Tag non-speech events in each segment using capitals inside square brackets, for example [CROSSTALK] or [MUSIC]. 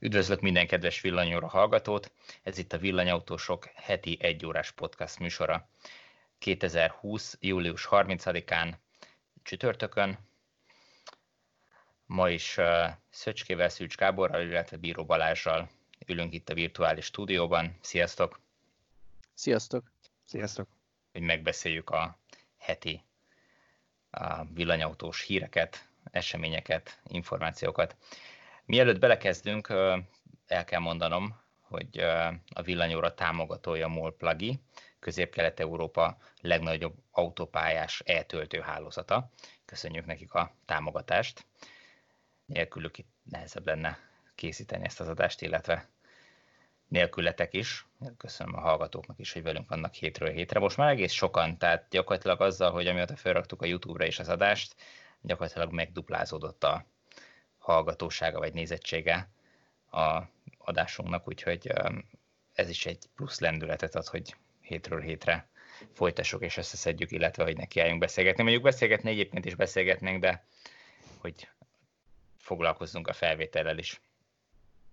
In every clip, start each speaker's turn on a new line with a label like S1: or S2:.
S1: Üdvözlök minden kedves villanyóra hallgatót! Ez itt a Villanyautósok heti egyórás podcast műsora. 2020. július 30-án csütörtökön. Ma is uh, Szöcskével, Szűcs Gáborral, illetve Bíró Balázsral ülünk itt a virtuális stúdióban. Sziasztok!
S2: Sziasztok!
S3: Sziasztok!
S1: Hogy megbeszéljük a heti a villanyautós híreket, eseményeket, információkat. Mielőtt belekezdünk, el kell mondanom, hogy a villanyóra támogatója MOL Plagi, Közép-Kelet-Európa legnagyobb autópályás e-töltő hálózata. Köszönjük nekik a támogatást. Nélkülük itt nehezebb lenne készíteni ezt az adást, illetve nélkületek is. Köszönöm a hallgatóknak is, hogy velünk vannak hétről hétre. Most már egész sokan, tehát gyakorlatilag azzal, hogy amióta felraktuk a YouTube-ra is az adást, gyakorlatilag megduplázódott a hallgatósága vagy nézettsége a adásunknak, úgyhogy ez is egy plusz lendületet ad, hogy hétről hétre folytassuk és összeszedjük, illetve hogy nekiálljunk beszélgetni. Mondjuk beszélgetni egyébként is beszélgetnénk, de hogy foglalkozzunk a felvétellel is.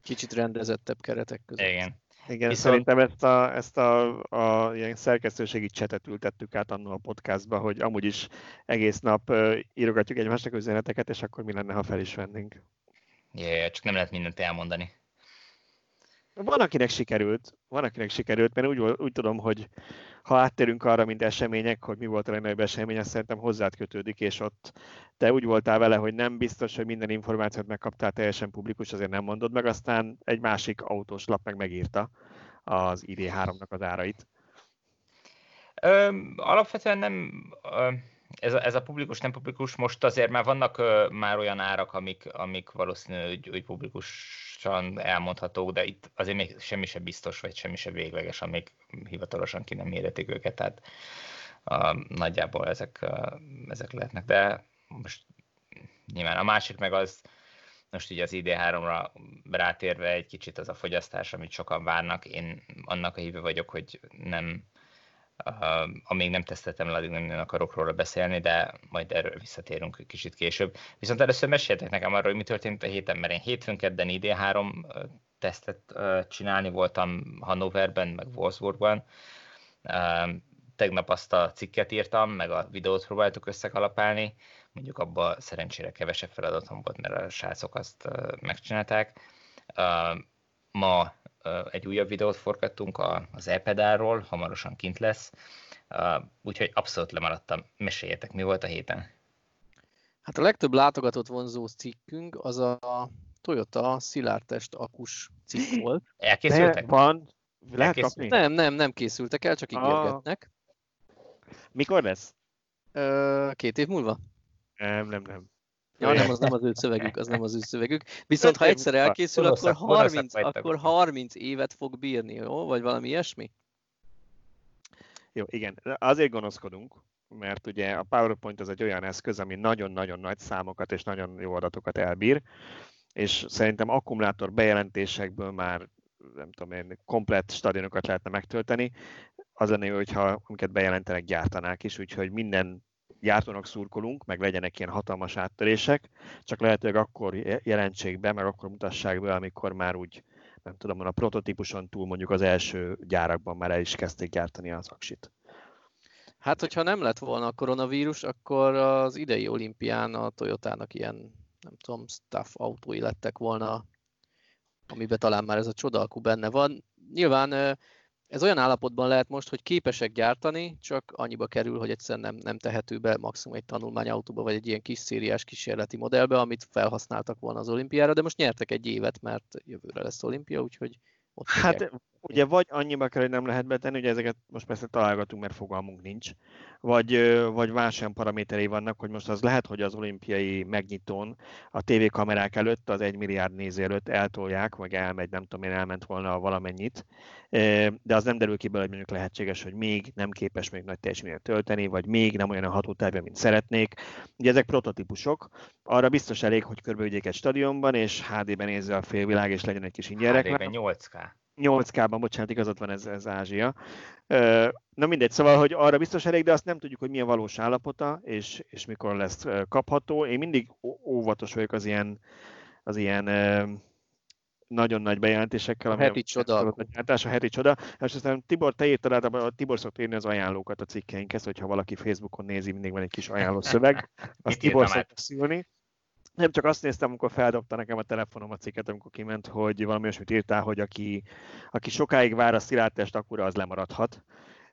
S2: Kicsit rendezettebb keretek között.
S1: Igen.
S3: Igen, Viszont... szerintem ezt a, ezt a, a ilyen szerkesztőségi csetet ültettük át annól a podcastba, hogy amúgy is egész nap írogatjuk egymásnak üzeneteket, és akkor mi lenne, ha fel is vennénk.
S1: Yeah, csak nem lehet mindent elmondani.
S3: Van, akinek sikerült, van, akinek sikerült, mert úgy, úgy tudom, hogy ha áttérünk arra, mint események, hogy mi volt a legnagyobb esemény, azt szerintem hozzád kötődik, és ott te úgy voltál vele, hogy nem biztos, hogy minden információt megkaptál teljesen publikus, azért nem mondod meg, aztán egy másik autós lap meg megírta az ID3-nak az árait.
S1: Ö, alapvetően nem, ez, a, ez a publikus, nem publikus, most azért már vannak már olyan árak, amik, amik valószínűleg hogy, hogy publikusan elmondhatók, de itt azért még semmi sem biztos, vagy semmi sem végleges, amíg hivatalosan ki nem méretik őket, tehát ö, nagyjából ezek, ö, ezek lehetnek, de most nyilván a másik meg az, most így az ID3-ra rátérve egy kicsit az a fogyasztás, amit sokan várnak, én annak a hívő vagyok, hogy nem Uh, amíg nem teszteltem le, addig nem, akarok róla beszélni, de majd erről visszatérünk kicsit később. Viszont először meséltek nekem arról, hogy mi történt a héten, mert én hétfőn kedden ID3 tesztet uh, csinálni voltam Hannoverben, meg Wolfsburgban. Tegnap azt a cikket írtam, meg a videót próbáltuk összekalapálni. Mondjuk abban szerencsére kevesebb feladatom volt, mert a srácok azt megcsinálták. Ma egy újabb videót forgattunk az e-pedálról, hamarosan kint lesz, úgyhogy abszolút lemaradtam. Meséljetek, mi volt a héten?
S2: Hát a legtöbb látogatott vonzó cikkünk az a Toyota szilárdtest akus cikk [LAUGHS] volt.
S1: Elkészültek?
S3: De van. Lehet kapni?
S2: Nem, nem, nem készültek el, csak ígérgetnek.
S3: Mikor lesz?
S2: két év múlva?
S3: Nem, nem, nem.
S2: Ja, nem, az nem az ő szövegük, az nem az ő szövegük. Viszont ha egyszer elkészül, akkor 30, akkor 30 évet fog bírni, jó? Vagy valami ilyesmi?
S3: Jó, igen. Azért gonoszkodunk, mert ugye a PowerPoint az egy olyan eszköz, ami nagyon-nagyon nagy számokat és nagyon jó adatokat elbír, és szerintem akkumulátor bejelentésekből már nem tudom én, komplett stadionokat lehetne megtölteni. Az lenne jó, hogyha amiket bejelentenek, gyártanák is, úgyhogy minden gyártónak szurkolunk, meg legyenek ilyen hatalmas áttörések, csak lehetőleg akkor jelentsék be, meg akkor mutassák be, amikor már úgy, nem tudom, a prototípuson túl mondjuk az első gyárakban már el is kezdték gyártani az aksit.
S2: Hát, hogyha nem lett volna a koronavírus, akkor az idei olimpián a Toyotának ilyen, nem tudom, staff autói lettek volna, amiben talán már ez a csodalkú benne van. Nyilván ez olyan állapotban lehet most, hogy képesek gyártani, csak annyiba kerül, hogy egyszerűen nem, nem tehető be maximum egy tanulmányautóba, vagy egy ilyen kis szériás kísérleti modellbe, amit felhasználtak volna az olimpiára, de most nyertek egy évet, mert jövőre lesz olimpia, úgyhogy
S3: ott Hát ugye vagy annyiba kell, hogy nem lehet betenni, ugye ezeket most persze találgatunk, mert fogalmunk nincs, vagy, vagy más olyan paraméterei vannak, hogy most az lehet, hogy az olimpiai megnyitón a tévékamerák előtt, az egy milliárd néző előtt eltolják, vagy elmegy, nem tudom én, elment volna valamennyit, de az nem derül ki belőle, hogy mondjuk lehetséges, hogy még nem képes még nagy teljesítményt tölteni, vagy még nem olyan a hatótávja, mint szeretnék. Ugye ezek prototípusok, arra biztos elég, hogy körbeügyék egy stadionban, és HD-ben nézze a félvilág, és legyen egy kis ingyen
S1: HD-ben 8K.
S3: 8K-ban, bocsánat, igazad van, ez, ez Ázsia. Na mindegy, szóval, hogy arra biztos elég, de azt nem tudjuk, hogy milyen valós állapota, és, és mikor lesz kapható. Én mindig óvatos vagyok az ilyen, az ilyen nagyon nagy bejelentésekkel.
S2: A heti csoda.
S3: A heti csoda. És aztán Tibor, te írtad át, a Tibor szokta írni az ajánlókat a cikkeinkhez, hogyha valaki Facebookon nézi, mindig van egy kis ajánló szöveg. [LAUGHS] Azt Tibor szokta szülni. Nem csak azt néztem, amikor feldobta nekem a telefonom a cikket, amikor kiment, hogy valami olyasmit írtál, hogy aki, aki sokáig vár a szilárdtest, akkor az lemaradhat.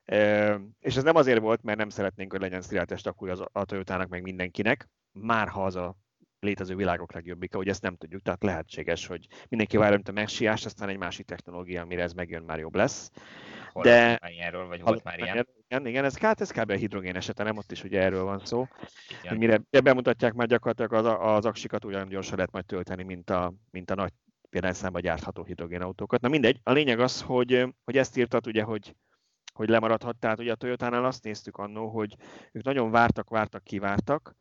S3: E, és ez nem azért volt, mert nem szeretnénk, hogy legyen szilárdtest akkor az a Toyotának meg mindenkinek, már ha az a létező világok legjobbika, hogy ezt nem tudjuk, tehát lehetséges, hogy mindenki várja, mint a megsiás, aztán egy másik technológia, amire ez megjön, már jobb lesz.
S1: Hol De... Ilyenről, vagy volt már ilyen?
S3: Igen, igen ez, hát ez kb. a hidrogén esete, nem ott is ugye erről van szó. Hogy mire bemutatják már gyakorlatilag az, az aksikat ugyanolyan gyorsan lehet majd tölteni, mint a, mint a nagy példányszámba gyártható hidrogénautókat. Na mindegy, a lényeg az, hogy, hogy ezt írtat ugye, hogy hogy lemaradhat. Tehát ugye a Toyota-nál azt néztük annó, hogy ők nagyon vártak, vártak, kivártak,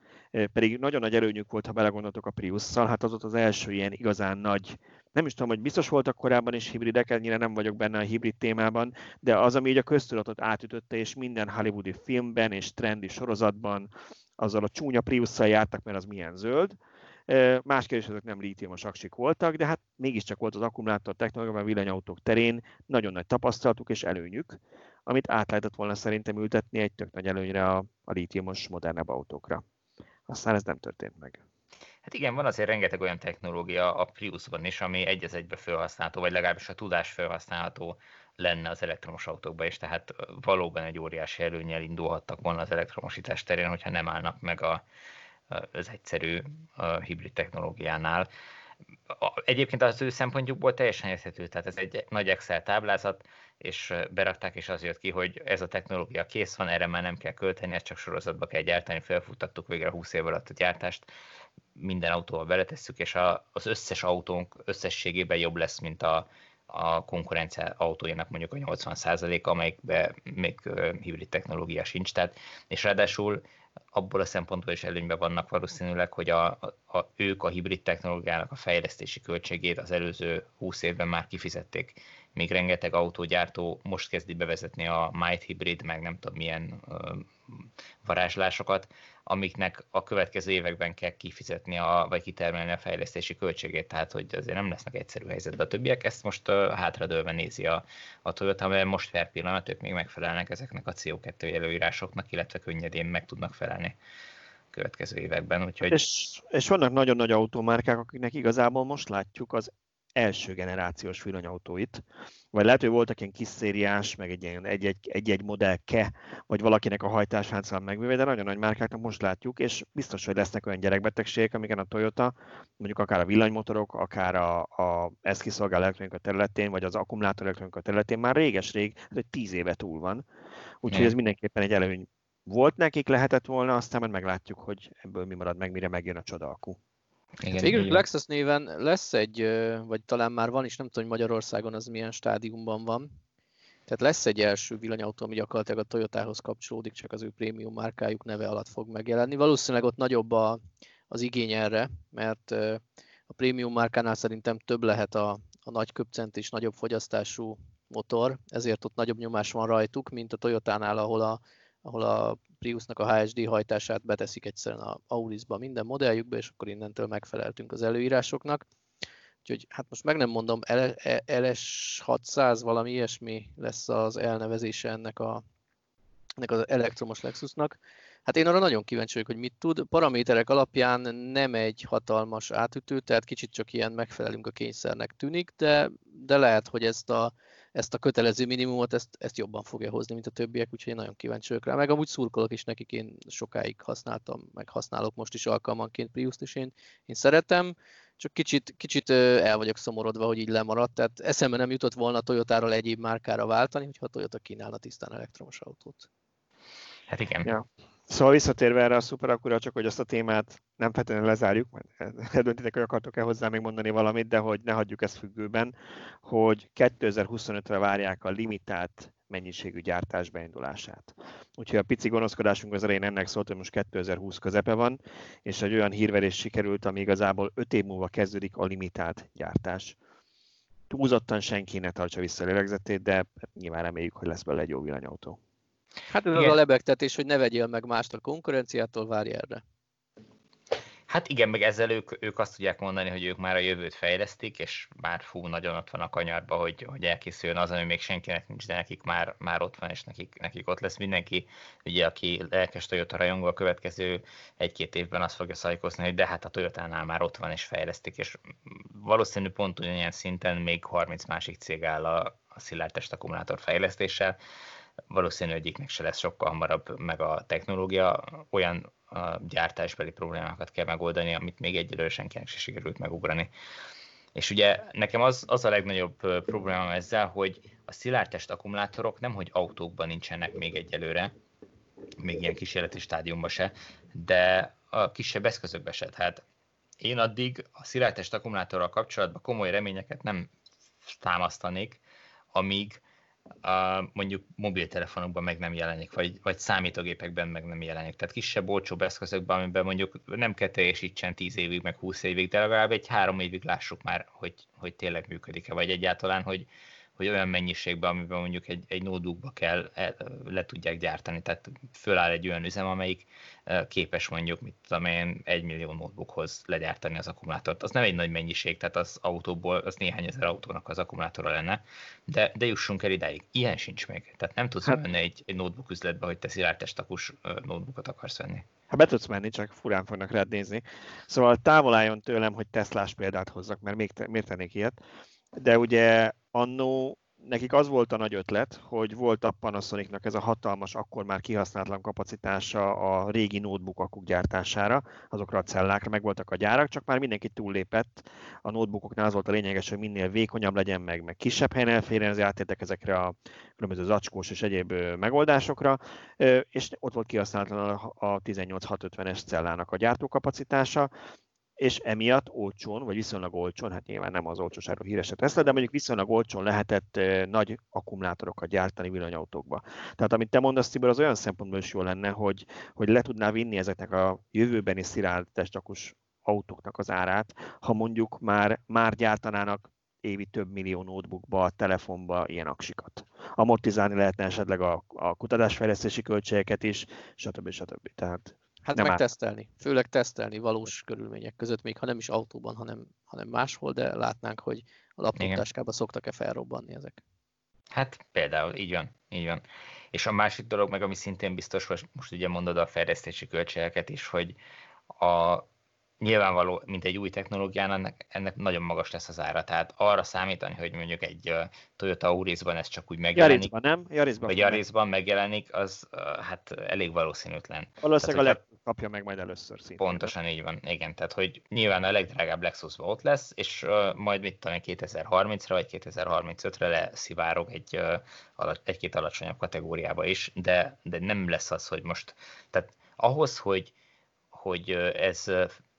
S3: pedig nagyon nagy előnyük volt, ha belegondoltok a Prius-szal, hát az volt az első ilyen igazán nagy, nem is tudom, hogy biztos voltak korábban is hibridek, ennyire nem vagyok benne a hibrid témában, de az, ami így a köztudatot átütötte, és minden hollywoodi filmben és trendi sorozatban azzal a csúnya Prius-szal jártak, mert az milyen zöld. Más kérdés, ezek nem lítiumos aksik voltak, de hát mégiscsak volt az akkumulátor technológia, a villanyautók terén nagyon nagy tapasztalatuk és előnyük, amit át lehetett volna szerintem ültetni egy tök nagy előnyre a, a lítiumos modernebb autókra. Aztán ez nem történt meg.
S1: Hát igen, van azért rengeteg olyan technológia a Priusban is, ami egy az egybe felhasználható, vagy legalábbis a tudás felhasználható lenne az elektromos autókban is, tehát valóban egy óriási előnyel indulhattak volna az elektromosítás terén, hogyha nem állnak meg a, az egyszerű a hibrid technológiánál. Egyébként az ő szempontjukból teljesen érthető, tehát ez egy nagy Excel táblázat, és berakták, és az jött ki, hogy ez a technológia kész van, erre már nem kell költeni, ezt csak sorozatba kell gyártani, felfuttattuk végre 20 év alatt a gyártást, minden autóval beletesszük, és a, az összes autónk összességében jobb lesz, mint a, a konkurencia autójának mondjuk a 80%-a, amelyikben még hibrid technológia sincs, tehát, és ráadásul abból a szempontból is előnyben vannak valószínűleg, hogy a, a, ők a hibrid technológiának a fejlesztési költségét az előző 20 évben már kifizették még rengeteg autógyártó most kezdi bevezetni a Might Hybrid, meg nem tudom milyen ö, varázslásokat, amiknek a következő években kell kifizetni, a, vagy kitermelni a fejlesztési költségét, tehát hogy azért nem lesznek egyszerű helyzetben. A többiek ezt most uh, hátradőlve nézi a, a Toyota, mert most per pillanat ők még megfelelnek ezeknek a CO2 előírásoknak, illetve könnyedén meg tudnak felelni következő években. Úgyhogy...
S3: És, és vannak nagyon nagy autómárkák, akiknek igazából most látjuk az első generációs villanyautóit, vagy lehet, hogy voltak ilyen kis szériás, meg egy ilyen egy-egy modell ke, vagy valakinek a hajtáslánccal megvéve, de nagyon nagy márkáknak most látjuk, és biztos, hogy lesznek olyan gyerekbetegségek, amiken a Toyota, mondjuk akár a villanymotorok, akár a, a ezt kiszolgáló elektronika területén, vagy az akkumulátor elektronika területén már réges-rég, ez egy tíz éve túl van. Úgyhogy ez mindenképpen egy előny volt nekik, lehetett volna, aztán majd meglátjuk, hogy ebből mi marad meg, mire megjön a csoda akku.
S2: Igen, hát végül Lexus néven lesz egy, vagy talán már van is, nem tudom, hogy Magyarországon az milyen stádiumban van. Tehát lesz egy első villanyautó, ami gyakorlatilag a Toyotához kapcsolódik, csak az ő prémium márkájuk neve alatt fog megjelenni. Valószínűleg ott nagyobb a, az igény erre, mert a prémium márkánál szerintem több lehet a, a nagy köpcent és nagyobb fogyasztású motor, ezért ott nagyobb nyomás van rajtuk, mint a Toyotánál, ahol a, ahol a Priusnak a HSD hajtását beteszik egyszerűen a Aurisba minden modelljükbe, és akkor innentől megfeleltünk az előírásoknak. Úgyhogy hát most meg nem mondom, LS600 valami ilyesmi lesz az elnevezése ennek, a, ennek az elektromos Lexusnak. Hát én arra nagyon kíváncsi vagyok, hogy mit tud. Paraméterek alapján nem egy hatalmas átütő, tehát kicsit csak ilyen megfelelünk a kényszernek tűnik, de, de lehet, hogy ezt a ezt a kötelező minimumot, ezt, ezt jobban fogja hozni, mint a többiek, úgyhogy én nagyon kíváncsi vagyok rá. Meg amúgy szurkolok is nekik, én sokáig használtam, meg használok most is alkalmanként Prius-t, és én, én szeretem, csak kicsit, kicsit el vagyok szomorodva, hogy így lemaradt, tehát eszembe nem jutott volna a Toyotáról egyéb márkára váltani, hogyha a Toyota kínálna tisztán elektromos autót.
S1: Hát igen.
S3: Ja. Szóval visszatérve erre a szuperakura, csak hogy azt a témát nem feltétlenül lezárjuk, majd [LAUGHS] eldöntitek, hogy akartok-e hozzá még mondani valamit, de hogy ne hagyjuk ezt függőben, hogy 2025-re várják a limitált mennyiségű gyártás beindulását. Úgyhogy a pici gonoszkodásunk az elején ennek szólt, hogy most 2020 közepe van, és egy olyan hírverés sikerült, ami igazából 5 év múlva kezdődik a limitált gyártás. Túlzottan senki ne tartsa vissza a lélegzetét, de nyilván reméljük, hogy lesz belőle egy jó villanyautó.
S2: Hát ez Igen. az a lebegtetés, hogy ne vegyél meg mást a konkurenciától, várj erre.
S1: Hát igen, meg ezzel ők, ők azt tudják mondani, hogy ők már a jövőt fejlesztik, és már fú, nagyon ott van a kanyarba, hogy, hogy elkészüljön az, ami még senkinek nincs, de nekik már, már ott van, és nekik, nekik ott lesz mindenki. Ugye, aki lelkes Toyota rajongó a következő egy-két évben azt fogja szajkozni, hogy de hát a Toyotánál már ott van, és fejlesztik, és valószínű pont ugyanilyen szinten még 30 másik cég áll a, a szilárdtest akkumulátor fejlesztéssel. Valószínű egyiknek se lesz sokkal hamarabb meg a technológia, olyan a gyártásbeli problémákat kell megoldani, amit még egyelőre senkinek se sikerült megugrani. És ugye nekem az, az a legnagyobb problémám ezzel, hogy a szilárdtest akkumulátorok nem, hogy autókban nincsenek még egyelőre, még ilyen kísérleti stádiumban se, de a kisebb eszközökben se. Tehát én addig a szilárdtest akkumulátorral kapcsolatban komoly reményeket nem támasztanék, amíg a, mondjuk mobiltelefonokban meg nem jelenik, vagy, vagy számítógépekben meg nem jelenik. Tehát kisebb, olcsóbb eszközökben, amiben mondjuk nem kell teljesítsen 10 évig, meg 20 évig, de legalább egy három évig lássuk már, hogy, hogy tényleg működik-e, vagy egyáltalán, hogy, hogy olyan mennyiségben, amiben mondjuk egy, egy notebookba kell, e, le tudják gyártani. Tehát föláll egy olyan üzem, amelyik e, képes mondjuk, mit tudom én, egy millió notebookhoz legyártani az akkumulátort. Az nem egy nagy mennyiség, tehát az autóból, az néhány ezer autónak az akkumulátora lenne, de, de jussunk el idáig. Ilyen sincs még. Tehát nem tudsz hát, menni egy, egy notebook üzletbe, hogy te szilárdtestakus notebookot akarsz venni.
S3: Hát be tudsz menni, csak furán fognak rád nézni. Szóval távol álljon tőlem, hogy Teslás példát hozzak, mert még te, miért tennék ilyet. De ugye annó nekik az volt a nagy ötlet, hogy volt a Panasonicnak ez a hatalmas, akkor már kihasználatlan kapacitása a régi notebookok gyártására, azokra a cellákra, meg voltak a gyárak, csak már mindenki túllépett. A notebookoknál az volt a lényeges, hogy minél vékonyabb legyen, meg, meg kisebb helyen elférjen, ezért átértek ezekre a különböző zacskós és egyéb megoldásokra, és ott volt kihasználatlan a 18650-es cellának a gyártókapacitása, és emiatt olcsón, vagy viszonylag olcsón, hát nyilván nem az olcsóságról híres a de mondjuk viszonylag olcsón lehetett nagy akkumulátorokat gyártani villanyautókba. Tehát amit te mondasz, Tibor, az olyan szempontból is jó lenne, hogy, hogy le tudná vinni ezeknek a jövőbeni szilárd testakus autóknak az árát, ha mondjuk már, már gyártanának évi több millió notebookba, telefonba ilyen aksikat. Amortizálni lehetne esetleg a, a kutatásfejlesztési költségeket is, stb. stb. Tehát
S2: Hát nem meg tesztelni, főleg tesztelni valós körülmények között, még ha nem is autóban, hanem, hanem máshol, de látnánk, hogy a laptoptáskába szoktak-e felrobbanni ezek.
S1: Hát például, így van, így van. És a másik dolog meg, ami szintén biztos, most ugye mondod a fejlesztési költségeket is, hogy a nyilvánvaló, mint egy új technológián, ennek, ennek nagyon magas lesz az ára. Tehát arra számítani, hogy mondjuk egy Toyota Aurisban ez csak úgy megjelenik.
S3: Yarisban, nem? Yarisban
S1: vagy Yarisban megjelenik, az hát elég valószínűtlen.
S3: Valószínűleg tehát, a leg kapja meg majd először szintén.
S1: Pontosan így van, igen. Tehát, hogy nyilván a legdrágább Lexus ott lesz, és uh, majd mit tudom, 2030-ra vagy 2035-re leszivárog egy, uh, egy-két alacsonyabb kategóriába is, de, de nem lesz az, hogy most, tehát ahhoz, hogy, hogy ez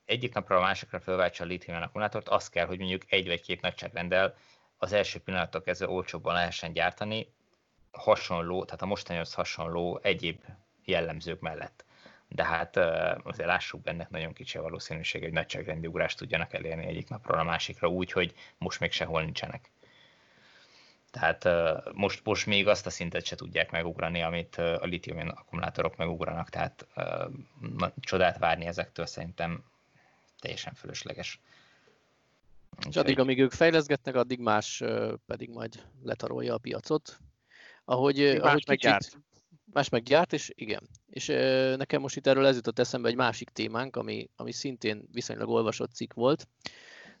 S1: egyik napra a másikra felváltsa a litium akkumulátort, az kell, hogy mondjuk egy vagy két nagyságrendel az első pillanattól kezdve olcsóbban lehessen gyártani, hasonló, tehát a mostanihoz hasonló egyéb jellemzők mellett. De hát azért lássuk benne nagyon kicsi a valószínűség, hogy nagyságrendi ugrást tudjanak elérni egyik napról a másikra úgy, hogy most még sehol nincsenek. Tehát most, most még azt a szintet se tudják megugrani, amit a litium akkumulátorok megugranak, tehát csodát várni ezektől szerintem teljesen fölösleges.
S2: És addig, amíg ők fejleszgetnek, addig más pedig majd letarolja a piacot. Ahogy,
S3: más ahogy
S2: kicsit,
S3: gyárt.
S2: Más meg gyárt, és igen. És nekem most itt erről ez jutott eszembe egy másik témánk, ami, ami szintén viszonylag olvasott cikk volt,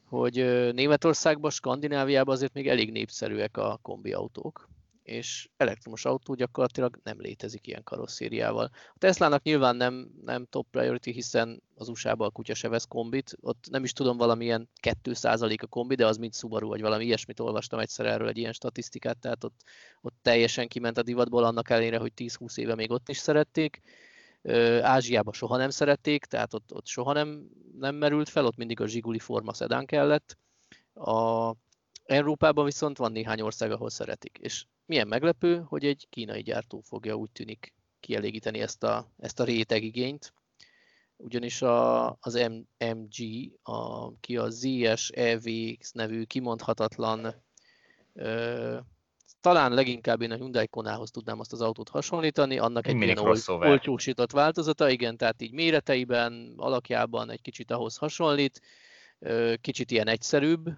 S2: hogy Németországban, Skandináviában azért még elég népszerűek a kombiautók és elektromos autó gyakorlatilag nem létezik ilyen karosszériával. A Teslának nyilván nem, nem top priority, hiszen az USA-ban a kutya se vesz kombit, ott nem is tudom valamilyen 2% a kombi, de az mint Subaru, vagy valami ilyesmit olvastam egyszer erről egy ilyen statisztikát, tehát ott, ott teljesen kiment a divatból, annak ellenére, hogy 10-20 éve még ott is szerették. Ázsiában soha nem szerették, tehát ott, ott soha nem, nem merült fel, ott mindig a zsiguli forma szedán kellett. A Európában viszont van néhány ország, ahol szeretik. És milyen meglepő, hogy egy kínai gyártó fogja úgy tűnik kielégíteni ezt a, ezt a rétegigényt, ugyanis a, az M, MG, a, ki a ZS EV nevű kimondhatatlan ö, talán leginkább én a Hyundai Konához tudnám azt az autót hasonlítani, annak egy ilyen
S1: ol-
S2: olcsósított változata, igen, tehát így méreteiben, alakjában egy kicsit ahhoz hasonlít, kicsit ilyen egyszerűbb,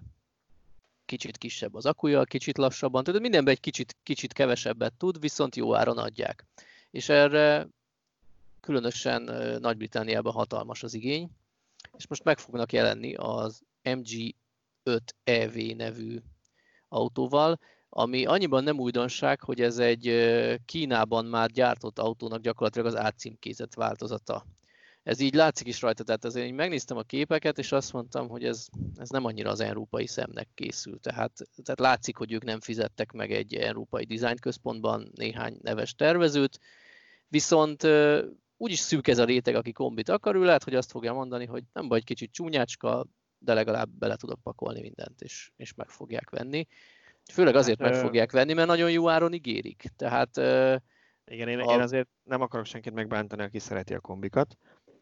S2: kicsit kisebb az akuja, kicsit lassabban, tehát mindenben egy kicsit, kicsit kevesebbet tud, viszont jó áron adják. És erre különösen Nagy-Britanniában hatalmas az igény, és most meg fognak jelenni az MG5 EV nevű autóval, ami annyiban nem újdonság, hogy ez egy Kínában már gyártott autónak gyakorlatilag az átcímkézett változata. Ez így látszik is rajta, tehát azért én megnéztem a képeket, és azt mondtam, hogy ez, ez nem annyira az európai szemnek készül. Tehát, tehát látszik, hogy ők nem fizettek meg egy európai design központban néhány neves tervezőt, viszont úgyis szűk ez a réteg, aki kombit akar, ő lehet, hogy azt fogja mondani, hogy nem vagy kicsit csúnyácska, de legalább bele tudok pakolni mindent, és, és meg fogják venni. Főleg azért hát, meg fogják venni, mert nagyon jó áron ígérik. Tehát,
S3: igen, én, a... én azért nem akarok senkit megbántani, aki szereti a kombikat,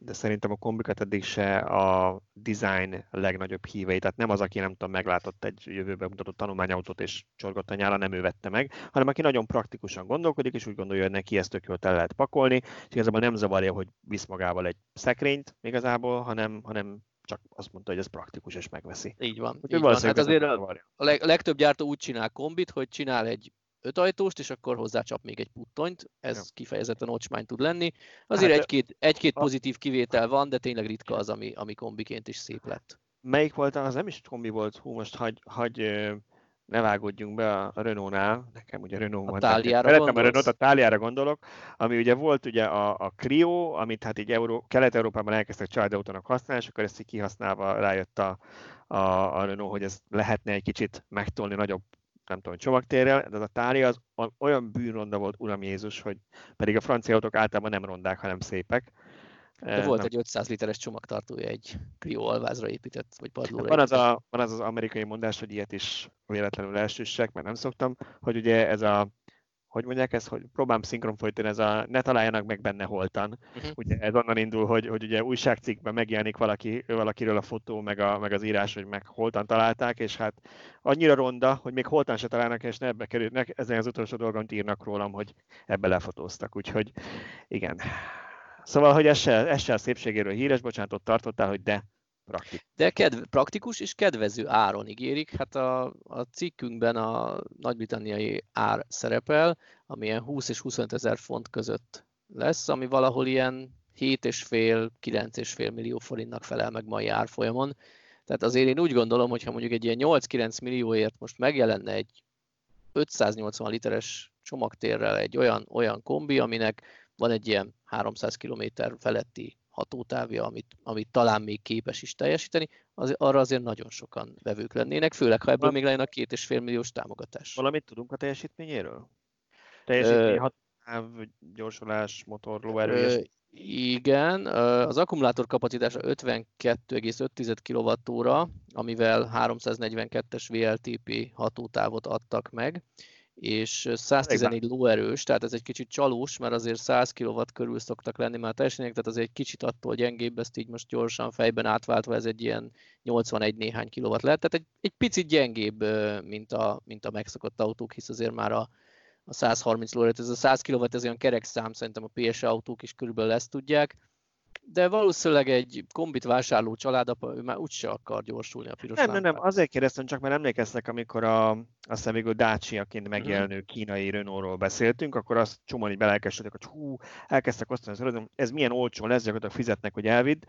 S3: de szerintem a kombikat eddig se a design legnagyobb hívei, tehát nem az, aki nem tudom, meglátott egy jövőben mutatott tanulmányautót és csorgott a nyála, nem ő vette meg, hanem aki nagyon praktikusan gondolkodik, és úgy gondolja, hogy neki ezt tök jól el lehet pakolni, és igazából nem zavarja, hogy visz magával egy szekrényt igazából, hanem, hanem csak azt mondta, hogy ez praktikus, és megveszi.
S2: Így van. így van. Hát azért a, a legtöbb gyártó úgy csinál kombit, hogy csinál egy ötajtóst, és akkor hozzácsap még egy puttonyt, ez ja. kifejezetten ocsmány tud lenni. Azért hát, egy-két, egy-két pozitív kivétel van, de tényleg ritka az, ami, ami kombiként is szép lett.
S3: Melyik volt, az nem is kombi volt, hú, most hagy, hagy ne vágódjunk be a Renault-nál, nekem ugye Renault
S2: van. Táliára
S3: a Renault, a Táliára gondolok, ami ugye volt ugye a, a Clio, amit hát így Euró, Kelet-Európában elkezdtek családautónak használni, és akkor ezt így kihasználva rájött a, a, a Renault, hogy ez lehetne egy kicsit megtolni nagyobb nem tudom, csomagtérrel, de az a tália az olyan bűnronda volt, Uram Jézus, hogy pedig a francia autók általában nem rondák, hanem szépek.
S2: De volt nem. egy 500 literes csomagtartója egy Clio alvázra épített, vagy padlóra
S3: van az, a, van az az amerikai mondás, hogy ilyet is véletlenül elsüssek, mert nem szoktam, hogy ugye ez a hogy mondják ezt, hogy próbálom szinkron folytani, ez a ne találjanak meg benne holtan. Uh-huh. Ugye ez onnan indul, hogy, hogy ugye újságcikkben megjelenik valaki, valakiről a fotó, meg, a, meg az írás, hogy meg holtan találták, és hát annyira ronda, hogy még holtan se találnak, és ne ebbe kerülnek, ezen az utolsó dolgon írnak rólam, hogy ebbe lefotóztak. Úgyhogy igen. Szóval, hogy ez se, ez se a szépségéről híres, bocsánat, ott tartottál, hogy de
S2: Praktikus. De kedv, praktikus és kedvező áron ígérik. Hát a, a cikkünkben a nagy-britanniai ár szerepel, ami ilyen 20 és 25 ezer font között lesz, ami valahol ilyen 7,5-9,5 millió forintnak felel meg mai árfolyamon. Tehát azért én úgy gondolom, hogy ha mondjuk egy ilyen 8-9 millióért most megjelenne egy 580 literes csomagtérrel egy olyan, olyan kombi, aminek van egy ilyen 300 km feletti hatótávja, amit, amit talán még képes is teljesíteni, az, arra azért nagyon sokan vevők lennének, főleg ha ebből még lenne a két és fél milliós támogatás.
S3: Valamit tudunk a teljesítményéről? Teljesítmény, hatótáv, gyorsulás, motor, lóerő,
S2: igen, az akkumulátor kapacitása 52,5 kWh, amivel 342-es VLTP hatótávot adtak meg, és 114 lóerős, tehát ez egy kicsit csalós, mert azért 100 kW körül szoktak lenni már teljesítmények, tehát azért egy kicsit attól gyengébb, ezt így most gyorsan fejben átváltva ez egy ilyen 81 néhány kW lehet, tehát egy, egy picit gyengébb, mint a, mint a megszokott autók, hisz azért már a, a 130 lóerőt, ez a 100 kW, ez olyan kerek szám, szerintem a PS autók is körülbelül ezt tudják, de valószínűleg egy kombit vásárló családapa, ő már úgyse akar gyorsulni a piros
S3: Nem, nem, nem, azért kérdeztem, csak mert emlékeztek, amikor a, azt hiszem végül Dacia-ként megjelenő kínai Renault-ról beszéltünk, akkor azt csomóan így belelkesedtek, hogy hú, elkezdtek osztani az ez milyen olcsó lesz, gyakorlatilag fizetnek, hogy elvidd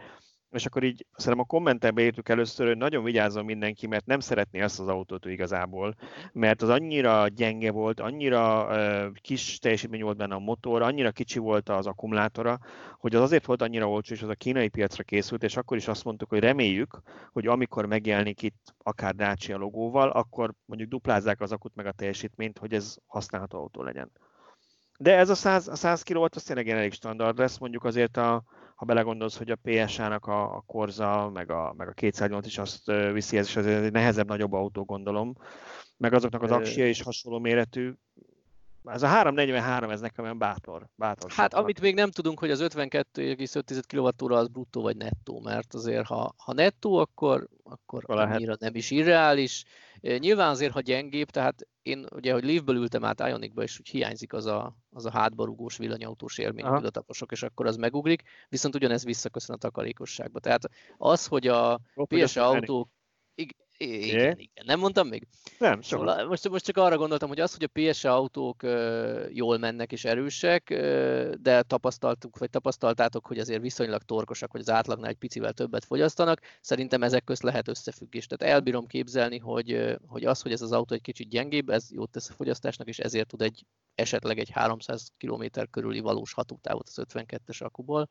S3: és akkor így szerintem a kommentekbe írtuk először, hogy nagyon vigyázzon mindenki, mert nem szeretné ezt az autót ő igazából, mert az annyira gyenge volt, annyira kis teljesítmény volt benne a motor, annyira kicsi volt az akkumulátora, hogy az azért volt annyira olcsó, és az a kínai piacra készült, és akkor is azt mondtuk, hogy reméljük, hogy amikor megjelenik itt akár Dacia logóval, akkor mondjuk duplázzák az akut meg a teljesítményt, hogy ez használható autó legyen. De ez a 100, a 100 kW az tényleg elég standard lesz, mondjuk azért a, ha belegondolsz, hogy a PSA-nak a, a Korza, meg a, meg a 208 is azt viszi, ez is azért egy nehezebb, nagyobb autó gondolom, meg azoknak az aksia is hasonló méretű. Ez a 343, ez nekem olyan bátor. bátor
S2: hát sokkal. amit még nem tudunk, hogy az 52,5 kWh az bruttó vagy nettó, mert azért ha, ha nettó, akkor, akkor annyira nem is irreális. Nyilván azért, ha gyengébb, tehát én ugye, hogy Leafből ültem át Ionicba, és úgy hiányzik az a, az a hátbarúgós villanyautós élmény, hogy a taposok, és akkor az megugrik, viszont ugyanez visszaköszön a takarékosságba. Tehát az, hogy a PS autók, igen, igen. Nem mondtam még?
S3: Nem,
S2: szóval most, most csak arra gondoltam, hogy az, hogy a PSA autók jól mennek és erősek, de tapasztaltuk, vagy tapasztaltátok, hogy azért viszonylag torkosak, hogy az átlagnál egy picivel többet fogyasztanak, szerintem ezek közt lehet összefüggés. Tehát elbírom képzelni, hogy, hogy az, hogy ez az autó egy kicsit gyengébb, ez jót tesz a fogyasztásnak, és ezért tud egy esetleg egy 300 km körüli valós hatótávot az 52-es akuból.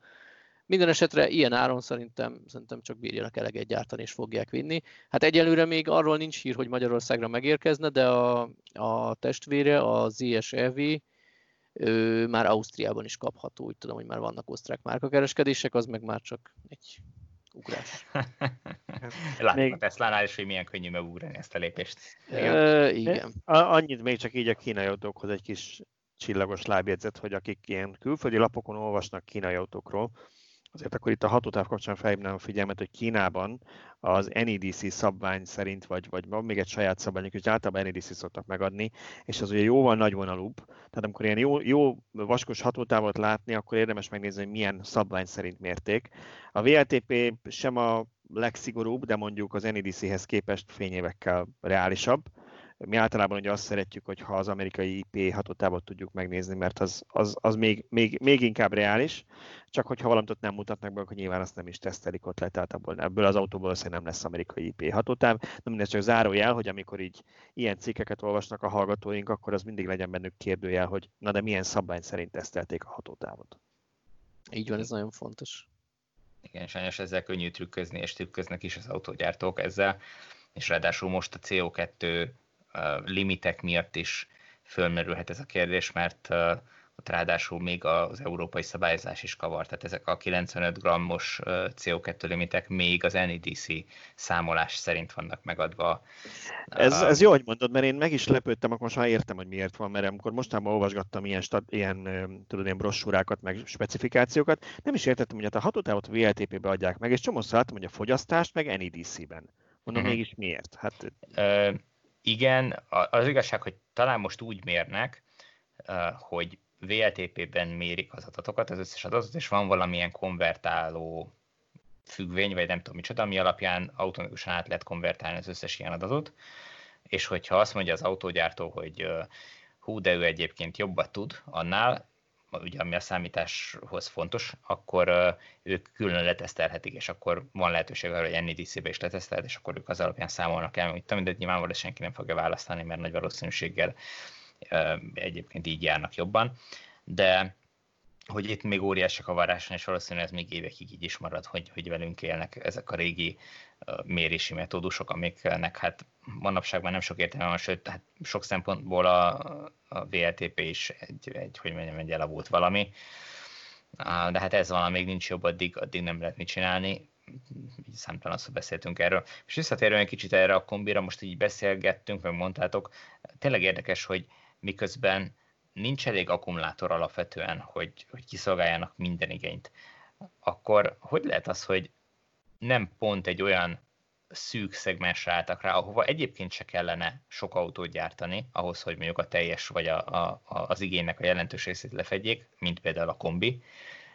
S2: Minden esetre ilyen áron szerintem, szerintem csak bírjanak eleget gyártani és fogják vinni. Hát egyelőre még arról nincs hír, hogy Magyarországra megérkezne, de a, a testvére, a ZSEV, ő már Ausztriában is kapható, úgy tudom, hogy már vannak osztrák márkakereskedések, az meg már csak egy ugrás. [LAUGHS]
S1: Látom még... a Tesla-nál is, hogy milyen könnyű megugrani ezt a lépést.
S2: Igen. igen.
S3: Annyit még csak így a kínai autókhoz egy kis csillagos lábjegyzet, hogy akik ilyen külföldi lapokon olvasnak kínai autókról, Azért akkor itt a hatótáv kapcsán felhívnám a figyelmet, hogy Kínában az NEDC szabvány szerint, vagy, vagy van még egy saját szabványok, és általában NEDC szoktak megadni, és az ugye jóval nagyvonalúbb. Tehát amikor ilyen jó, jó vaskos hatótávot látni, akkor érdemes megnézni, hogy milyen szabvány szerint mérték. A VLTP sem a legszigorúbb, de mondjuk az NEDC-hez képest fényévekkel reálisabb mi általában ugye azt szeretjük, hogy ha az amerikai IP hatótávot tudjuk megnézni, mert az, az, az még, még, még, inkább reális, csak hogyha valamit ott nem mutatnak be, akkor nyilván azt nem is tesztelik ott le, tehát abból, ebből az autóból szerintem nem lesz amerikai IP hatótáv. De mindez csak zárójel, hogy amikor így ilyen cikkeket olvasnak a hallgatóink, akkor az mindig legyen bennük kérdőjel, hogy na de milyen szabvány szerint tesztelték a hatótávot.
S2: Így van, ez nagyon fontos.
S1: Igen, sajnos ezzel könnyű trükközni, és trükköznek is az autógyártók ezzel, és ráadásul most a CO2 limitek miatt is fölmerülhet ez a kérdés, mert ott ráadásul még az európai szabályozás is kavar, tehát ezek a 95 grammos CO2 limitek még az NEDC számolás szerint vannak megadva.
S3: Ez, ez jó, hogy mondod, mert én meg is lepődtem, akkor most már értem, hogy miért van, mert amikor mostában olvasgattam ilyen, ilyen, tudod, ilyen brossúrákat, meg specifikációkat, nem is értettem, hogy hát a hatótávot VLTP-be adják meg, és csomószor láttam, hogy a fogyasztást meg NEDC-ben. Mondom, uh-huh. mégis miért? Hát...
S1: Uh, igen, az igazság, hogy talán most úgy mérnek, hogy VLTP-ben mérik az adatokat, az összes adatot, és van valamilyen konvertáló függvény, vagy nem tudom micsoda, ami alapján automatikusan át lehet konvertálni az összes ilyen adatot, és hogyha azt mondja az autógyártó, hogy hú, de ő egyébként jobbat tud annál, ugye ami a számításhoz fontos, akkor ők külön letesztelhetik, és akkor van lehetőség arra, hogy NEDC-be is letesztelhet, és akkor ők az alapján számolnak el, mint de nyilvánvalóan senki nem fogja választani, mert nagy valószínűséggel egyébként így járnak jobban. De hogy itt még óriásak a varáson, és valószínűleg ez még évekig így is marad, hogy, hogy velünk élnek ezek a régi mérési metódusok, amiknek hát manapság már nem sok értelme van, sőt, hát sok szempontból a, a VLTP is egy, egy, hogy mondjam, egy elavult valami. De hát ez van, még nincs jobb, addig, addig nem lehet mit csinálni. Számtalan szó beszéltünk erről. És visszatérve egy kicsit erre a kombira, most így beszélgettünk, meg mondtátok, tényleg érdekes, hogy miközben nincs elég akkumulátor alapvetően, hogy, hogy kiszolgáljanak minden igényt, akkor hogy lehet az, hogy nem pont egy olyan szűk szegmensre álltak rá, ahova egyébként se kellene sok autót gyártani, ahhoz, hogy mondjuk a teljes vagy a, a, az igénynek a jelentős részét lefedjék, mint például a kombi,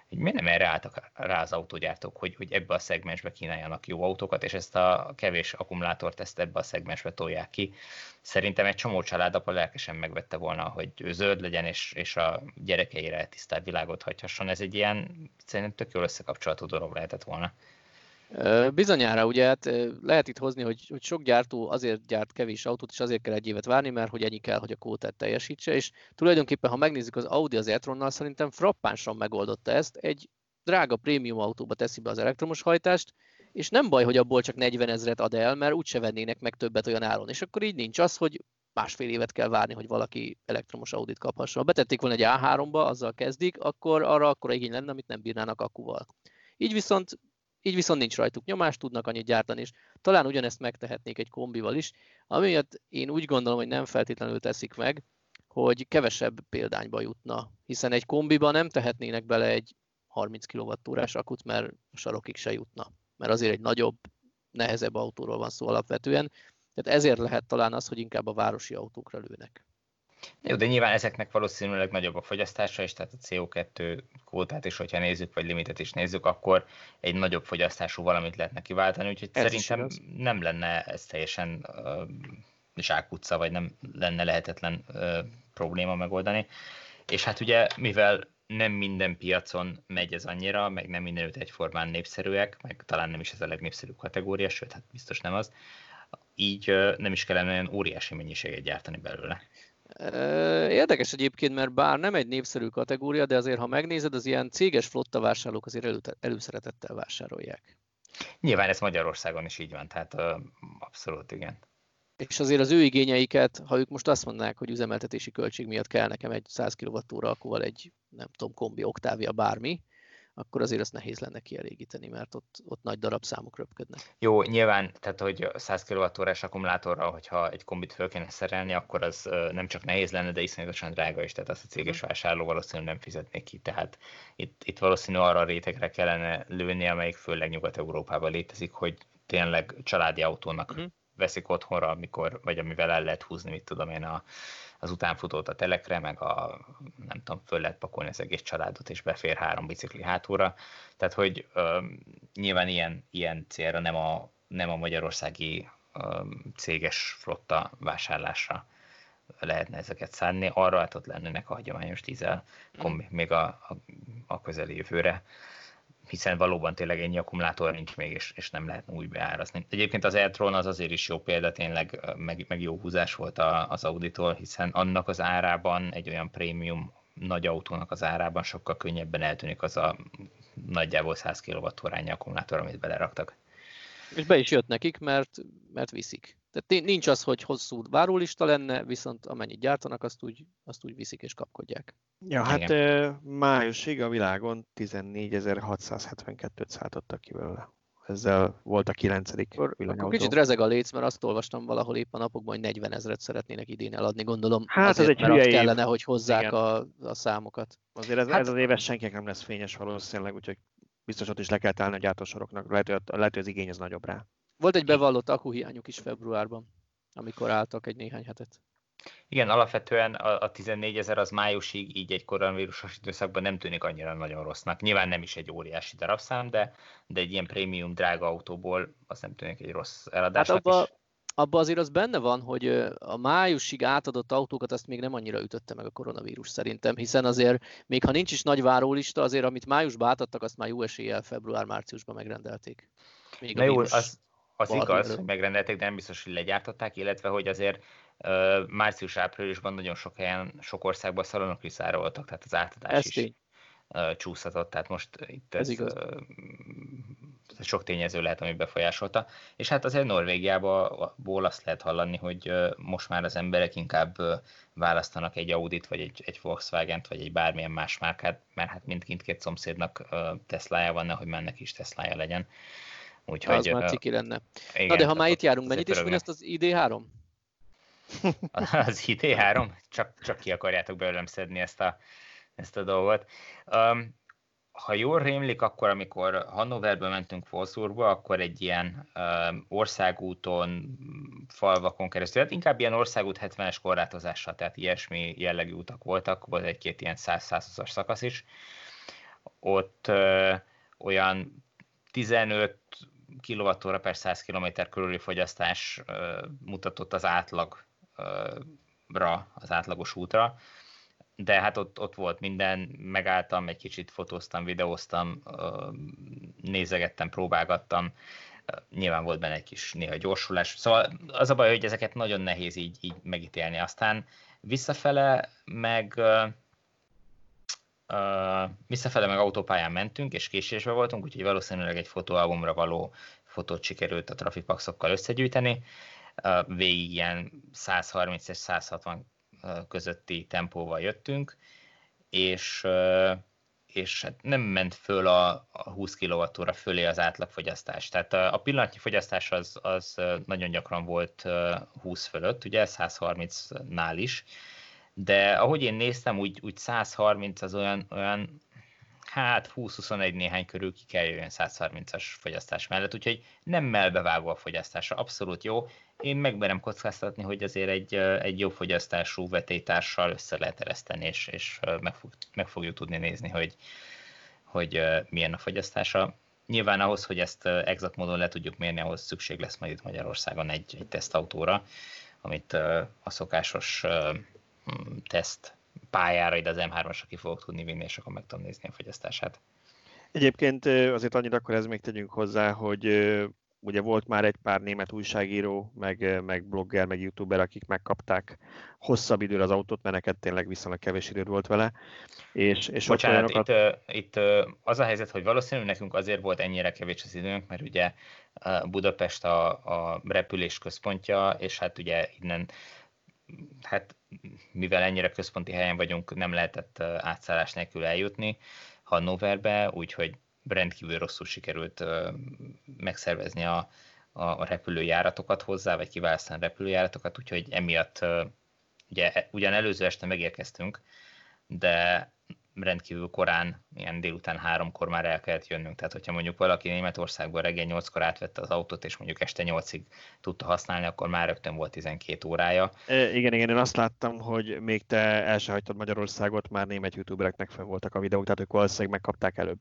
S1: hogy miért nem erre álltak rá az autógyártók, hogy, hogy ebbe a szegmensbe kínáljanak jó autókat, és ezt a kevés akkumulátort ezt ebbe a szegmensbe tolják ki. Szerintem egy csomó család apa lelkesen megvette volna, hogy ő zöld legyen, és, és a gyerekeire tisztább világot hagyhasson. Ez egy ilyen, szerintem tök jól összekapcsolható dolog lehetett volna.
S2: Bizonyára ugye hát lehet itt hozni, hogy, hogy sok gyártó azért gyárt kevés autót, és azért kell egy évet várni, mert hogy ennyi kell, hogy a kótát teljesítse, és tulajdonképpen, ha megnézzük az Audi az e szerintem frappánsan megoldotta ezt, egy drága prémium autóba teszi be az elektromos hajtást, és nem baj, hogy abból csak 40 ezeret ad el, mert úgyse vennének meg többet olyan áron. És akkor így nincs az, hogy másfél évet kell várni, hogy valaki elektromos Audit kaphasson. Ha betették volna egy A3-ba, azzal kezdik, akkor arra akkor igény lenne, amit nem bírnának akuval. Így viszont így viszont nincs rajtuk nyomás, tudnak annyit gyártani, és talán ugyanezt megtehetnék egy kombival is, amiatt én úgy gondolom, hogy nem feltétlenül teszik meg, hogy kevesebb példányba jutna, hiszen egy kombiba nem tehetnének bele egy 30 kWh akut, mert a sarokig se jutna. Mert azért egy nagyobb, nehezebb autóról van szó alapvetően. Tehát ezért lehet talán az, hogy inkább a városi autókra lőnek.
S1: Jó, de nyilván ezeknek valószínűleg nagyobb a fogyasztása is, tehát a CO2 kvótát is, hogyha nézzük, vagy limitet is nézzük, akkor egy nagyobb fogyasztású valamit lehetne kiváltani, úgyhogy Ez szerintem nem lenne ez teljesen uh, zsákutca, vagy nem lenne lehetetlen uh, probléma megoldani. És hát ugye, mivel nem minden piacon megy ez annyira, meg nem mindenütt egyformán népszerűek, meg talán nem is ez a legnépszerűbb kategória, sőt, hát biztos nem az, így uh, nem is kellene olyan óriási mennyiséget gyártani belőle.
S2: Érdekes egyébként, mert bár nem egy népszerű kategória, de azért, ha megnézed, az ilyen céges flotta vásárlók azért elő, előszeretettel vásárolják.
S1: Nyilván ez Magyarországon is így van, tehát abszolút igen.
S2: És azért az ő igényeiket, ha ők most azt mondnák, hogy üzemeltetési költség miatt kell nekem egy 100 kWh akkor egy, nem tudom, kombi, oktávia, bármi, akkor azért azt nehéz lenne kielégíteni, mert ott, ott nagy darabszámok röpködnek.
S1: Jó, nyilván, tehát hogy 100 kWh-s akkumulátorra, hogyha egy kombit föl kéne szerelni, akkor az nem csak nehéz lenne, de iszonyatosan drága is, tehát azt a céges mhm. vásárló valószínűleg nem fizetnék ki, tehát itt, itt valószínű arra a rétegre kellene lőni, amelyik főleg Nyugat-Európában létezik, hogy tényleg családi autónak uh-huh. veszik otthonra, amikor, vagy amivel el lehet húzni, mit tudom én, a, az utánfutót a telekre, meg a, nem tudom, föl lehet pakolni az egész családot, és befér három bicikli hátúra. Tehát, hogy ö, nyilván ilyen, ilyen célra nem a, nem a magyarországi ö, céges flotta vásárlásra lehetne ezeket szánni, arra hát ott lennének a hagyományos dízel kombi, még a, a, a közeli jövőre hiszen valóban tényleg ennyi akkumulátor nincs még, és, és nem lehet úgy beárazni. Egyébként az Eltron az azért is jó példa, tényleg meg, meg jó húzás volt a, az Auditól, hiszen annak az árában, egy olyan prémium nagy autónak az árában sokkal könnyebben eltűnik az a nagyjából 100 kWh akkumulátor, amit beleraktak.
S2: És be is jött nekik, mert, mert viszik. Tehát nincs az, hogy hosszú várólista lenne, viszont amennyit gyártanak, azt úgy, azt úgy viszik és kapkodják.
S3: Ja, hát Igen. májusig a világon 14.672-t szálltottak ki belőle. Ezzel volt a kilencedik
S2: villanyautó. Kicsit rezeg a léc, mert azt olvastam valahol épp a napokban, hogy 40 ezeret szeretnének idén eladni, gondolom.
S3: Hát azért, ez egy mert hülye
S2: kellene, hogy hozzák a, a számokat.
S3: Azért ez, hát, ez az éves senkinek nem lesz fényes valószínűleg, úgyhogy biztos ott is le kell állni a gyártósoroknak. Lehet, hogy, lehet, hogy az igény az nagyobb rá.
S2: Volt egy bevallott akuhiányuk is februárban, amikor álltak egy néhány hetet.
S1: Igen, alapvetően a, a 14 ezer az májusig így egy koronavírusos időszakban nem tűnik annyira nagyon rossznak. Nyilván nem is egy óriási darabszám, de, de egy ilyen prémium drága autóból az nem tűnik egy rossz eladásnak hát
S2: abba, is. Abba azért az benne van, hogy a májusig átadott autókat azt még nem annyira ütötte meg a koronavírus szerintem, hiszen azért még ha nincs is nagy várólista, azért amit májusban átadtak, azt már jó eséllyel február-márciusban megrendelték.
S1: Még Na jó, az, az igaz, hogy megrendelték, de nem biztos, hogy legyártották, illetve hogy azért uh, március-áprilisban nagyon sok helyen, sok országban szalonok kiszároltak, tehát az átadás ez is tény. Uh, csúszhatott, tehát most itt ez, ez, igaz. Ez sok tényező lehet, ami befolyásolta. És hát azért Norvégiából azt lehet hallani, hogy most már az emberek inkább választanak egy Audit, vagy egy, egy Volkswagen-t, vagy egy bármilyen más márkát, mert hát mindkint két szomszédnak Teslája van, nehogy mennek is Teslája legyen.
S2: Úgyhogy, az már ciki lenne. Igen, Na de ha már itt járunk, mennyit is fogyaszt az ID3? [LAUGHS]
S1: az ID3? Csak, csak ki akarjátok belőlem szedni ezt a, ezt a dolgot. Um, ha jól rémlik, akkor amikor Hannoverből mentünk Wolfsburgba, akkor egy ilyen um, országúton, falvakon keresztül, hát inkább ilyen országút 70-es korlátozással, tehát ilyesmi jellegű utak voltak, volt egy-két ilyen 100-120-as szakasz is. Ott uh, olyan 15 kWh per 100 km körüli fogyasztás mutatott az átlagra, az átlagos útra, de hát ott, ott volt minden, megálltam, egy kicsit fotóztam, videóztam, nézegettem, próbálgattam, nyilván volt benne egy kis néha gyorsulás, szóval az a baj, hogy ezeket nagyon nehéz így, így megítélni. Aztán visszafele meg Uh, visszafele meg autópályán mentünk, és késésbe voltunk, úgyhogy valószínűleg egy fotóalbumra való fotót sikerült a trafipaxokkal összegyűjteni. Uh, végig ilyen 130 és 160 közötti tempóval jöttünk, és, uh, és hát nem ment föl a, a 20 kWh fölé az átlagfogyasztás. Tehát a, a pillanatnyi fogyasztás az, az nagyon gyakran volt 20 fölött, ugye 130-nál is, de ahogy én néztem, úgy, úgy 130 az olyan, olyan hát 20-21 néhány körül ki kell jöjjön 130-as fogyasztás mellett, úgyhogy nem melbevágó a fogyasztása, abszolút jó. én megmerem kockáztatni, hogy azért egy, egy jobb fogyasztású vetétársal össze lehet ereszteni, és, és meg, fog, meg fogjuk tudni nézni, hogy, hogy milyen a fogyasztása. Nyilván ahhoz, hogy ezt exakt módon le tudjuk mérni, ahhoz szükség lesz majd itt Magyarországon egy, egy tesztautóra, amit a szokásos teszt pályára, ide az M3-asra ki fogok tudni vinni, és akkor meg tudom nézni a fogyasztását.
S3: Egyébként azért annyit akkor ez még tegyünk hozzá, hogy ugye volt már egy pár német újságíró, meg, meg blogger, meg youtuber, akik megkapták hosszabb időre az autót, mert neked tényleg viszonylag kevés időd volt vele. És, és
S1: Bocsánat, olyanokat... itt, itt az a helyzet, hogy valószínűleg nekünk azért volt ennyire kevés az időnk, mert ugye Budapest a, a repülés központja, és hát ugye innen hát mivel ennyire központi helyen vagyunk, nem lehetett átszállás nélkül eljutni Hannoverbe, úgyhogy rendkívül rosszul sikerült megszervezni a, a repülőjáratokat hozzá, vagy kiválasztani a repülőjáratokat, úgyhogy emiatt ugye ugyan előző este megérkeztünk, de rendkívül korán, ilyen délután háromkor már el kellett jönnünk. Tehát, hogyha mondjuk valaki Németországban reggel nyolckor átvette az autót, és mondjuk este nyolcig tudta használni, akkor már rögtön volt 12 órája.
S3: E, igen, igen, én azt láttam, hogy még te el se hagytad Magyarországot, már német youtubereknek fel voltak a videók, tehát ők valószínűleg megkapták előbb.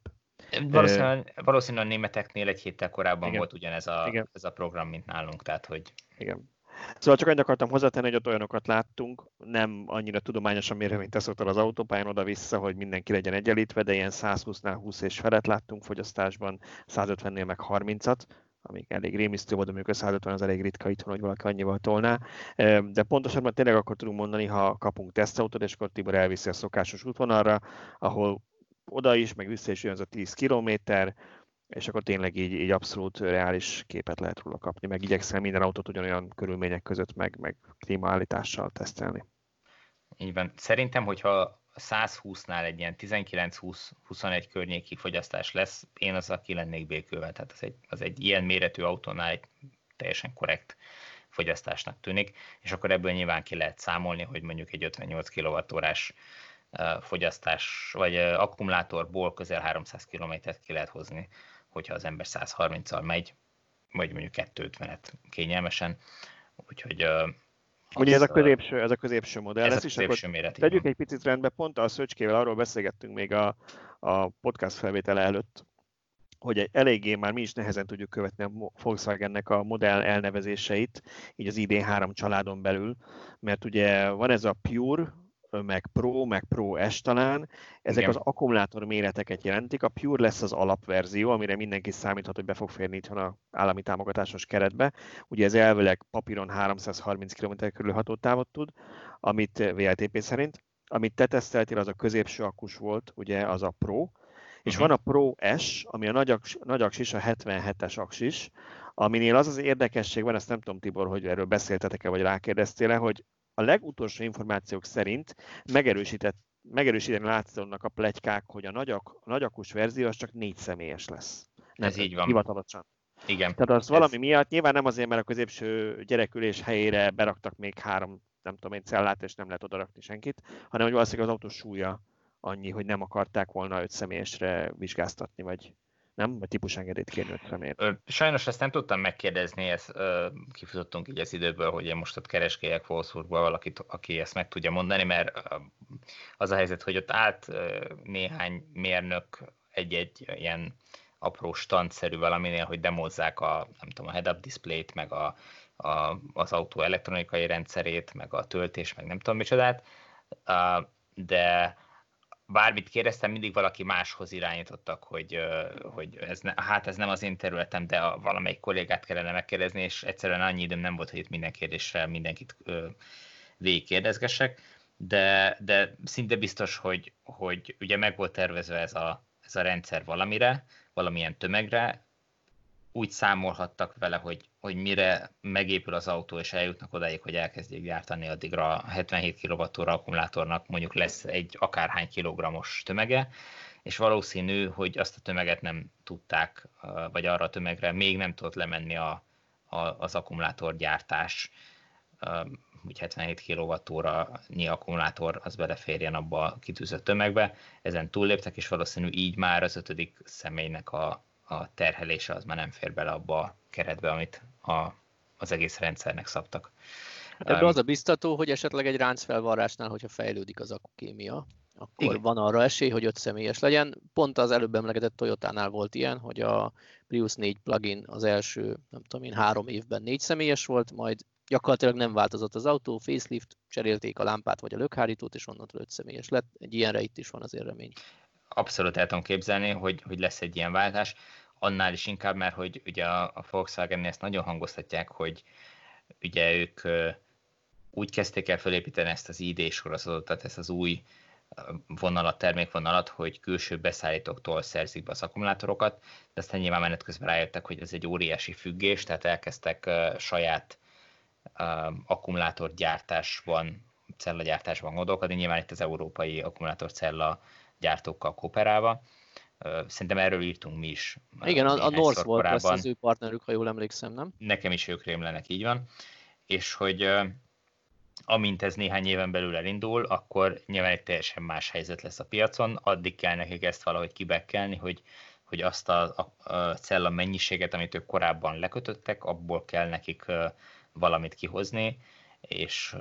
S1: Valószínűleg, valószínűleg a németeknél egy héttel korábban igen. volt ugyanez a, ez a program, mint nálunk, tehát hogy...
S3: Igen. Szóval csak annyit akartam hozzátenni, hogy ott olyanokat láttunk, nem annyira tudományosan mérve, mint te szoktál az autópályán oda-vissza, hogy mindenki legyen egyenlítve, de ilyen 120-nál 20 és felett láttunk fogyasztásban, 150-nél meg 30-at, amik elég rémisztő volt, amikor 150 az elég ritka itthon, hogy valaki annyival tolná. De pontosabban tényleg akkor tudunk mondani, ha kapunk tesztautót, és akkor Tibor elviszi a szokásos útvonalra, ahol oda is, meg vissza is jön az a 10 kilométer, és akkor tényleg így, így abszolút reális képet lehet róla kapni, meg igyekszel minden autót ugyanolyan körülmények között, meg, meg klímaállítással tesztelni.
S1: Így van. Szerintem, hogyha 120-nál egy ilyen 19-20-21 környéki fogyasztás lesz, én az aki lennék békülve. Tehát az egy, az egy ilyen méretű autónál egy teljesen korrekt fogyasztásnak tűnik, és akkor ebből nyilván ki lehet számolni, hogy mondjuk egy 58 kWh fogyasztás, vagy akkumulátorból közel 300 km-t ki lehet hozni, hogyha az ember 130-al megy, vagy mondjuk 250-et kényelmesen. Úgyhogy
S3: Ugye ez a középső, ez a középső modell
S1: ez lesz, a középső és méret,
S3: tegyük egy picit rendbe, pont a Szöcskével arról beszélgettünk még a, a podcast felvétele előtt, hogy eléggé már mi is nehezen tudjuk követni a Volkswagennek a modell elnevezéseit, így az ID3 családon belül, mert ugye van ez a Pure, meg Pro, meg Pro S talán, ezek Igen. az akkumulátor méreteket jelentik. A Pure lesz az alapverzió, amire mindenki számíthat, hogy be fog férni itthon a állami támogatásos keretbe. Ugye ez elvileg papíron 330 km körül hatótávot tud, amit VLTP szerint. Amit te teszteltél, az a középső akkus volt, ugye az a Pro, és uh-huh. van a Pro S, ami a nagy, aks, nagy aksis, a 77-es aksis, aminél az az érdekesség van, ezt nem tudom Tibor, hogy erről beszéltetek-e, vagy rákérdeztél-e, hogy a legutolsó információk szerint megerősített, megerősíteni látszanak a plegykák, hogy a, nagyak, a nagyakus verzió az csak négy személyes lesz.
S1: Nem, Ez így van.
S3: Hivatalosan.
S1: Igen.
S3: Tehát az ez... valami miatt, nyilván nem azért, mert a középső gyerekülés helyére beraktak még három, nem tudom én, cellát, és nem lehet oda rakni senkit, hanem hogy valószínűleg az autó súlya annyi, hogy nem akarták volna öt személyesre vizsgáztatni, vagy nem? Vagy típusengedélyt kérni öt személyt.
S1: Sajnos ezt nem tudtam megkérdezni, ezt kifutottunk így az időből, hogy én most ott kereskélyek Wolfsburgban valakit, aki ezt meg tudja mondani, mert az a helyzet, hogy ott állt néhány mérnök egy-egy ilyen apró standszerű valaminél, hogy demozzák a, nem tudom, a head-up display-t, meg a, a, az autó elektronikai rendszerét, meg a töltés, meg nem tudom micsodát, de bármit kérdeztem, mindig valaki máshoz irányítottak, hogy, hogy ez ne, hát ez nem az én területem, de a, valamelyik kollégát kellene megkérdezni, és egyszerűen annyi időm nem volt, hogy itt minden kérdésre mindenkit végigkérdezgessek, de, de szinte biztos, hogy, hogy ugye meg volt tervezve ez a, ez a rendszer valamire, valamilyen tömegre, úgy számolhattak vele, hogy, hogy mire megépül az autó, és eljutnak odáig, hogy elkezdjék gyártani, addigra a 77 kWh akkumulátornak mondjuk lesz egy akárhány kilogrammos tömege, és valószínű, hogy azt a tömeget nem tudták, vagy arra a tömegre még nem tudott lemenni a, a, az akkumulátorgyártás, úgy 77 kWh-nyi akkumulátor az beleférjen abba a kitűzött tömegbe. Ezen túlléptek, és valószínű így már az ötödik személynek a, a terhelése az már nem fér bele abba a keretbe, amit a az egész rendszernek szabtak.
S2: Ebben az a biztató, hogy esetleg egy ráncfelvarrásnál, hogyha fejlődik az akukémia, akkor Igen. van arra esély, hogy öt személyes legyen. Pont az előbb emlegetett Toyota-nál volt ilyen, hogy a Prius 4 plugin az első, nem tudom én, három évben négy személyes volt, majd gyakorlatilag nem változott az autó, facelift, cserélték a lámpát vagy a lökhárítót, és onnantól öt személyes lett. Egy ilyenre itt is van azért remény.
S1: Abszolút el tudom képzelni, hogy, hogy lesz egy ilyen váltás. Annál is inkább, mert hogy ugye a, a volkswagen ezt nagyon hangoztatják, hogy ugye ők úgy kezdték el felépíteni ezt az ID sorozatot, tehát ezt az új vonalat, termékvonalat, hogy külső beszállítóktól szerzik be az akkumulátorokat, de aztán nyilván menet közben rájöttek, hogy ez egy óriási függés, tehát elkezdtek saját akkumulátorgyártásban, cellagyártásban gondolkodni, nyilván itt az európai akkumulátorcella gyártókkal kooperálva. Szerintem erről írtunk mi is.
S2: Igen, a, a North volt az ő partnerük, ha jól emlékszem, nem?
S1: Nekem is ők rémlenek, így van. És hogy amint ez néhány éven belül elindul, akkor nyilván egy teljesen más helyzet lesz a piacon, addig kell nekik ezt valahogy kibekkelni, hogy, hogy azt a, a, a cella mennyiséget, amit ők korábban lekötöttek, abból kell nekik valamit kihozni, és,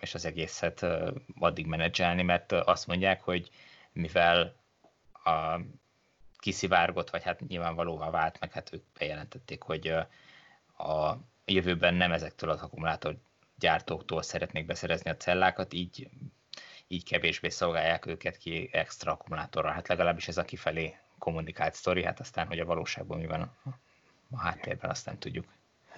S1: és az egészet addig menedzselni, mert azt mondják, hogy mivel a kiszivárgott, vagy hát nyilvánvalóvá vált, meg hát ők bejelentették, hogy a jövőben nem ezektől az akkumulátor gyártóktól szeretnék beszerezni a cellákat, így, így kevésbé szolgálják őket ki extra akkumulátorral. Hát legalábbis ez a kifelé kommunikált sztori, hát aztán, hogy a valóságban mi van a háttérben, azt nem tudjuk.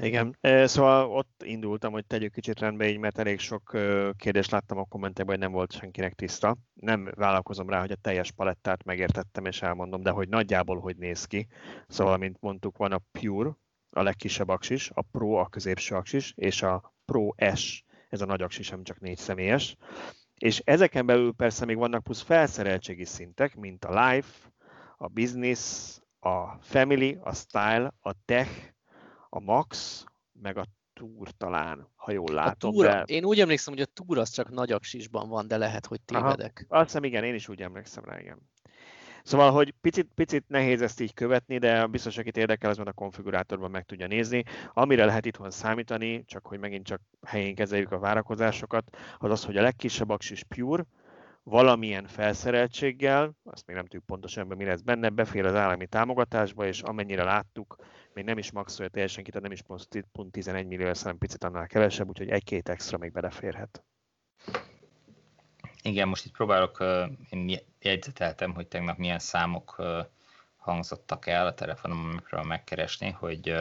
S3: Igen, szóval ott indultam, hogy tegyük kicsit rendbe így, mert elég sok kérdést láttam a kommentekben, hogy nem volt senkinek tiszta. Nem vállalkozom rá, hogy a teljes palettát megértettem és elmondom, de hogy nagyjából hogy néz ki. Szóval, mint mondtuk, van a Pure, a legkisebb aksis, a Pro a középső aksis, és a Pro S, ez a nagy aksis, ami csak négy személyes. És ezeken belül persze még vannak plusz felszereltségi szintek, mint a Life, a Business, a Family, a Style, a Tech, a Max, meg a Tour talán, ha jól látom.
S2: A tour, de... Én úgy emlékszem, hogy a Tour az csak nagy aksisban van, de lehet, hogy tévedek.
S3: Aha, azt hiszem, igen, én is úgy emlékszem rá, igen. Szóval, hogy picit, picit nehéz ezt így követni, de biztos, akit érdekel, az majd a konfigurátorban meg tudja nézni. Amire lehet itthon számítani, csak hogy megint csak helyén kezeljük a várakozásokat, az az, hogy a legkisebb aksis Pure, valamilyen felszereltséggel, azt még nem tudjuk pontosan, mi lesz benne, befér az állami támogatásba, és amennyire láttuk, még nem is maxolja teljesen ki, tehát nem is pont, pont 11 millió, hanem picit annál kevesebb, úgyhogy egy-két extra még beleférhet.
S1: Igen, most itt próbálok, én jegyzeteltem, hogy tegnap milyen számok hangzottak el a telefonom, amikről megkeresni, hogy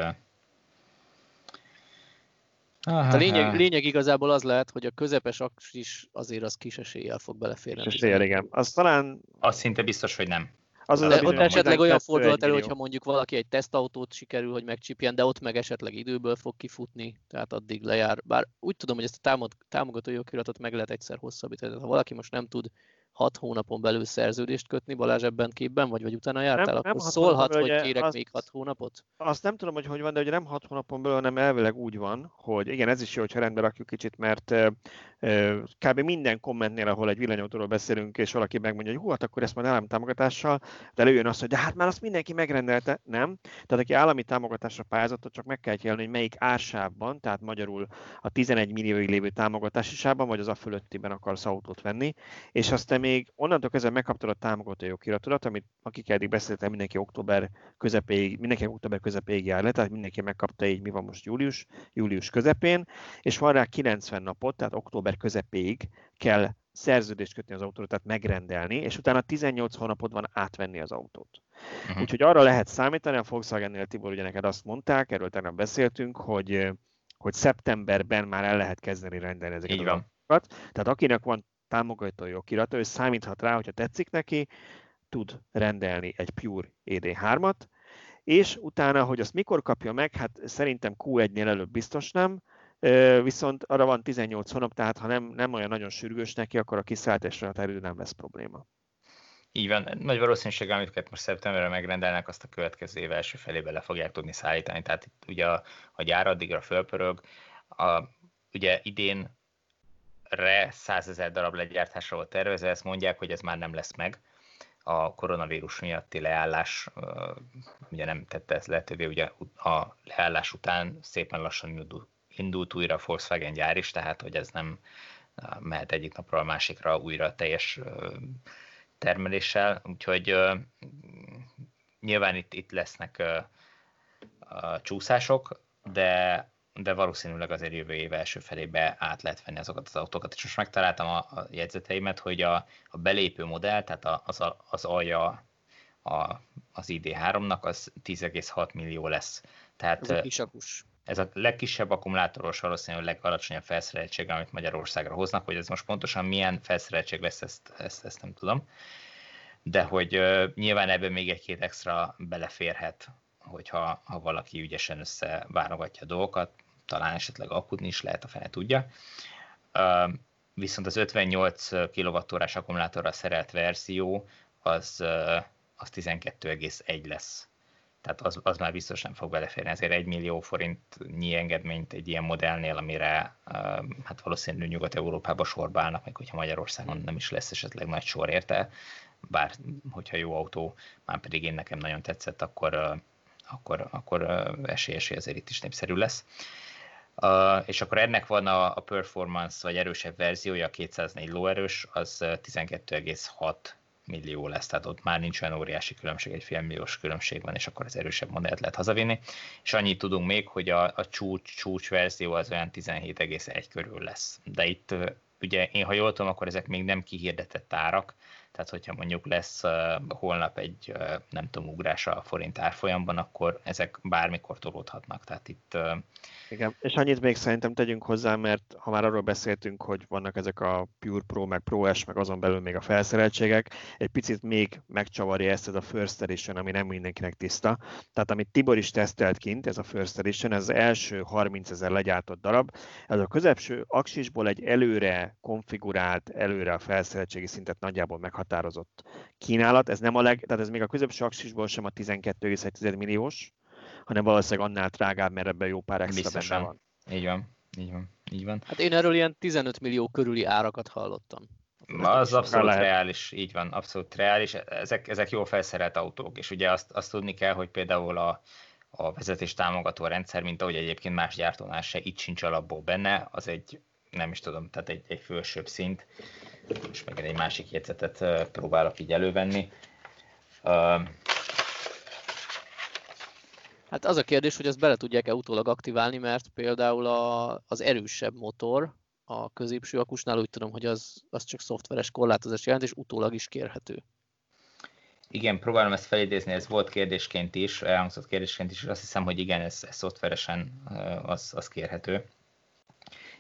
S2: Hát a lényeg, lényeg igazából az lehet, hogy a közepes is azért az kis eséllyel fog beleférni.
S3: Kis eséllyel, igen. Az talán...
S1: Az szinte biztos, hogy nem.
S2: Az az de ott esetleg olyan fordulat elő, hogyha mondjuk valaki egy tesztautót sikerül, hogy megcsipjen, de ott meg esetleg időből fog kifutni, tehát addig lejár. Bár úgy tudom, hogy ezt a támogató jogiratot meg lehet egyszer hosszabbítani. Tehát ha valaki most nem tud hat hónapon belül szerződést kötni, Balázs ebben képben vagy, vagy utána jártál, nem, akkor nem szólhat, hogy kérek azt, még hat hónapot?
S3: Azt nem tudom, hogy hogy van, de hogy nem hat hónapon belül, hanem elvileg úgy van, hogy igen, ez is jó, hogyha rendbe rakjuk kicsit, mert kb. minden kommentnél, ahol egy villanyautóról beszélünk, és valaki megmondja, hogy hú, hát akkor ezt majd állami támogatással, de előjön az, hogy de hát már azt mindenki megrendelte, nem. Tehát aki állami támogatásra pályázott, csak meg kell jelölni, hogy melyik ársávban, tehát magyarul a 11 millióig lévő támogatási sávban, vagy az a fölöttiben akarsz autót venni, és aztán még onnantól kezdve megkaptad a támogató jogiratodat, amit akik eddig beszéltem, mindenki október közepéig, mindenki október közepéig jár le, tehát mindenki megkapta így, mi van most július, július közepén, és van rá 90 napot, tehát október közepéig kell szerződést kötni az autóra, tehát megrendelni, és utána 18 hónapod van átvenni az autót. Uh-huh. Úgyhogy arra lehet számítani, a Volkswagen-nél Tibor ugye neked azt mondták, erről tegnap beszéltünk, hogy, hogy szeptemberben már el lehet kezdeni rendelni ezeket Így van. autókat. Tehát akinek van támogatói okirata, ő számíthat rá, hogyha tetszik neki, tud rendelni egy Pure ED3-at, és utána, hogy azt mikor kapja meg, hát szerintem Q1-nél előbb biztos nem, viszont arra van 18 hónap, tehát ha nem, nem olyan nagyon sürgős neki, akkor a kiszállításra határidő nem lesz probléma.
S1: Így van, nagy valószínűséggel, amit most szeptemberre megrendelnek, azt a következő év első felébe le fogják tudni szállítani. Tehát itt ugye a, a gyár addigra fölpörög. A, ugye idén re 100 ezer darab legyártásra volt tervezve, ezt mondják, hogy ez már nem lesz meg. a koronavírus miatti leállás ugye nem tette ezt lehetővé, ugye a leállás után szépen lassan indult újra a Volkswagen gyár is, tehát hogy ez nem mehet egyik napról a másikra újra teljes termeléssel, úgyhogy nyilván itt, itt lesznek csúszások, de de valószínűleg azért jövő év első felébe át lehet venni azokat az autókat. És most megtaláltam a, a jegyzeteimet, hogy a, a belépő modell, tehát az, az alja a, az ID3-nak, az 10,6 millió lesz. Tehát,
S2: ez a kis akus.
S1: Ez a legkisebb akkumulátoros, valószínűleg a legalacsonyabb felszereltség, amit Magyarországra hoznak, hogy ez most pontosan milyen felszereltség lesz, ezt, ezt, ezt nem tudom. De hogy uh, nyilván ebben még egy-két extra beleférhet, hogyha ha valaki ügyesen összeválogatja a dolgokat, talán esetleg akudni is lehet, a fene tudja. Viszont az 58 kWh akkumulátorra szerelt verzió az, az 12,1 lesz. Tehát az, az már biztos nem fog beleférni. Ezért 1 millió forintnyi engedményt egy ilyen modellnél, amire hát valószínűleg Nyugat-Európába sorba állnak, meg hogyha Magyarországon nem is lesz esetleg nagy sor érte, bár hogyha jó autó, már pedig én nekem nagyon tetszett, akkor, akkor, akkor esély, esély azért itt is népszerű lesz. És akkor ennek van a, a performance, vagy erősebb verziója, a 204 lóerős, az 12,6 millió lesz, tehát ott már nincs olyan óriási különbség, egy félmilliós különbség van, és akkor az erősebb modellt lehet hazavinni. És annyit tudunk még, hogy a, a csúcs, csúcs verzió az olyan 17,1 körül lesz. De itt ugye én ha jól tudom, akkor ezek még nem kihirdetett árak, tehát hogyha mondjuk lesz holnap egy, nem tudom, ugrás a forint árfolyamban, akkor ezek bármikor tolódhatnak. Tehát itt
S3: igen, és annyit még szerintem tegyünk hozzá, mert ha már arról beszéltünk, hogy vannak ezek a Pure Pro, meg Pro S, meg azon belül még a felszereltségek, egy picit még megcsavarja ezt ez a First Edition, ami nem mindenkinek tiszta. Tehát amit Tibor is tesztelt kint, ez a First Edition, ez az első 30 ezer legyártott darab. Ez a közepső aksisból egy előre konfigurált, előre a felszereltségi szintet nagyjából meghatározott kínálat. Ez nem a leg, tehát ez még a közepső aksisból sem a 12,1 milliós, hanem valószínűleg annál drágább, mert ebben jó pár extra Biztosan. benne van.
S1: Így van, így van, így van.
S2: Hát én erről ilyen 15 millió körüli árakat hallottam.
S1: Ma az abszolút lehet. reális, így van, abszolút reális. Ezek, ezek jó felszerelt autók, és ugye azt, azt tudni kell, hogy például a, a vezetés támogató rendszer, mint ahogy egyébként más gyártónál se, itt sincs alapból benne, az egy, nem is tudom, tehát egy, egy felsőbb szint, és meg egy másik jegyzetet próbálok így elővenni.
S2: Hát az a kérdés, hogy ezt bele tudják-e utólag aktiválni, mert például a, az erősebb motor a középső akusnál úgy tudom, hogy az, az csak szoftveres korlátozás jelent, és utólag is kérhető.
S1: Igen, próbálom ezt felidézni, ez volt kérdésként is, elhangzott kérdésként is, és azt hiszem, hogy igen, ez, ez szoftveresen az, az kérhető.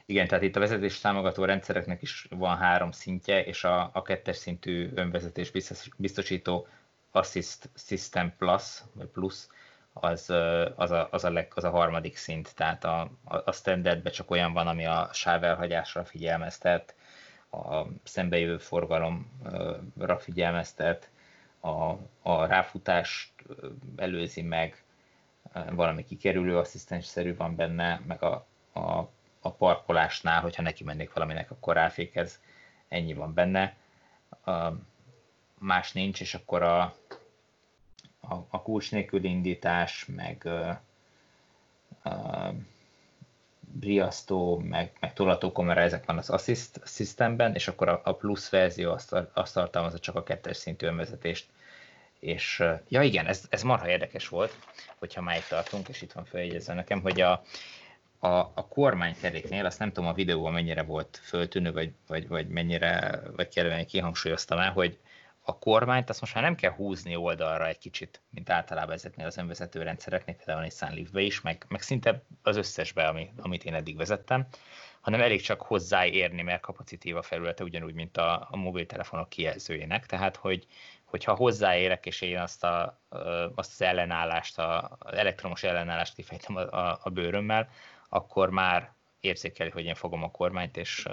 S1: Igen, tehát itt a vezetés támogató rendszereknek is van három szintje, és a, a kettes szintű önvezetés biztosító Assist System Plus, vagy Plus, az, az, a, az, a, leg, az a harmadik szint, tehát a, a standardben csak olyan van, ami a sávelhagyásra figyelmeztet, a szembejövő forgalomra figyelmeztet, a, a ráfutást előzi meg, valami kikerülő asszisztensszerű van benne, meg a, a, a parkolásnál, hogyha neki mennék valaminek, akkor ráfékez, ennyi van benne. Más nincs, és akkor a, a, a kulcs nélkül indítás, meg uh, uh, riasztó, meg, meg tolatókamera, ezek van az Assist Systemben, és akkor a, a plusz verzió azt, azt tartalmazza csak a kettes szintű önvezetést. És ja igen, ez, ez marha érdekes volt, hogyha már itt tartunk, és itt van feljegyezve nekem, hogy a, a, a kormánykeréknél, azt nem tudom a videóban mennyire volt föltűnő, vagy, vagy, vagy mennyire, vagy kellően kihangsúlyoztam el, hogy a kormányt azt most már nem kell húzni oldalra egy kicsit, mint általában ezeknél az önvezető rendszereknél, például a Nissan Leaf-be is, meg, meg szinte az összesbe, ami, amit én eddig vezettem, hanem elég csak hozzáérni, mert kapacitív a felülete, ugyanúgy, mint a, a mobiltelefonok kijelzőjének. Tehát, hogy, hogyha hozzáérek, és én azt, a, azt az ellenállást, az elektromos ellenállást kifejtem a, a, a bőrömmel, akkor már érzékeli, hogy én fogom a kormányt, és,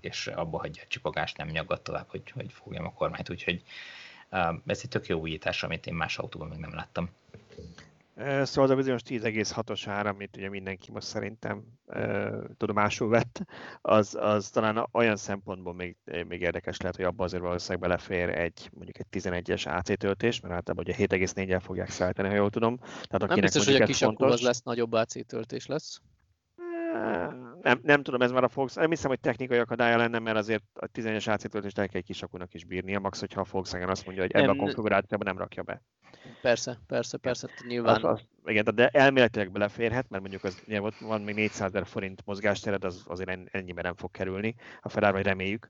S1: és abba hagyja a csipogást, nem nyaggat tovább, hogy, hogy fogjam a kormányt. Úgyhogy ez egy tök jó újítás, amit én más autóban még nem láttam.
S3: Szóval az a bizonyos 10,6-os ára, amit ugye mindenki most szerintem uh, tudomásul vett, az, az talán olyan szempontból még, még érdekes lehet, hogy abban azért valószínűleg belefér egy mondjuk egy 11-es AC töltés, mert általában ugye 7,4-el fogják szállítani, ha jól tudom.
S2: Tehát Nem biztos, hogy a kis fontos, az lesz nagyobb AC töltés lesz
S3: nem, nem tudom, ez már a Volkswagen, nem hiszem, hogy technikai akadálya lenne, mert azért a 11-es AC töltést el kell egy kisakunak is bírnia, max, hogyha a Volkswagen azt mondja, hogy ebbe a konfigurációban nem rakja be.
S2: Persze, persze, persze, nyilván. Az, az,
S3: igen, de elméletileg beleférhet, mert mondjuk az, ugye, ott van még 400 ezer forint mozgástered, az azért ennyiben nem fog kerülni, a Ferrari reméljük.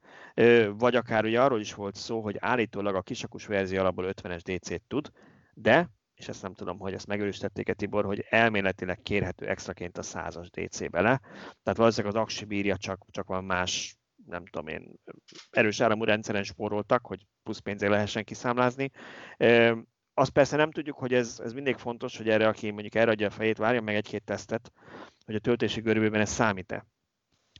S3: Vagy akár ugye arról is volt szó, hogy állítólag a kisakus verzió alapból 50-es DC-t tud, de és ezt nem tudom, hogy ezt megerősítették-e Tibor, hogy elméletileg kérhető extraként a 100-as DC bele. Tehát valószínűleg az aksi bírja, csak, csak van más, nem tudom én, erős áramú rendszeren spóroltak, hogy plusz pénzé lehessen kiszámlázni. Azt persze nem tudjuk, hogy ez, ez mindig fontos, hogy erre, aki mondjuk erre adja a fejét, várja meg egy-két tesztet, hogy a töltési görbében ez számít-e.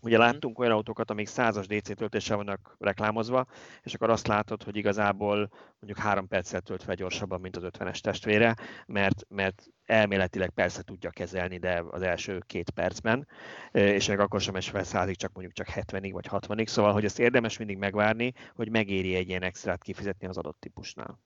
S3: Ugye mhm. láttunk olyan autókat, amik 100-as DC töltéssel vannak reklámozva, és akkor azt látod, hogy igazából mondjuk három perccel tölt fel gyorsabban, mint az 50-es testvére, mert, mert elméletileg persze tudja kezelni, de az első két percben, és meg akkor sem es fel százig, csak mondjuk csak 70-ig vagy 60-ig, szóval hogy ezt érdemes mindig megvárni, hogy megéri egy ilyen extrát kifizetni az adott típusnál.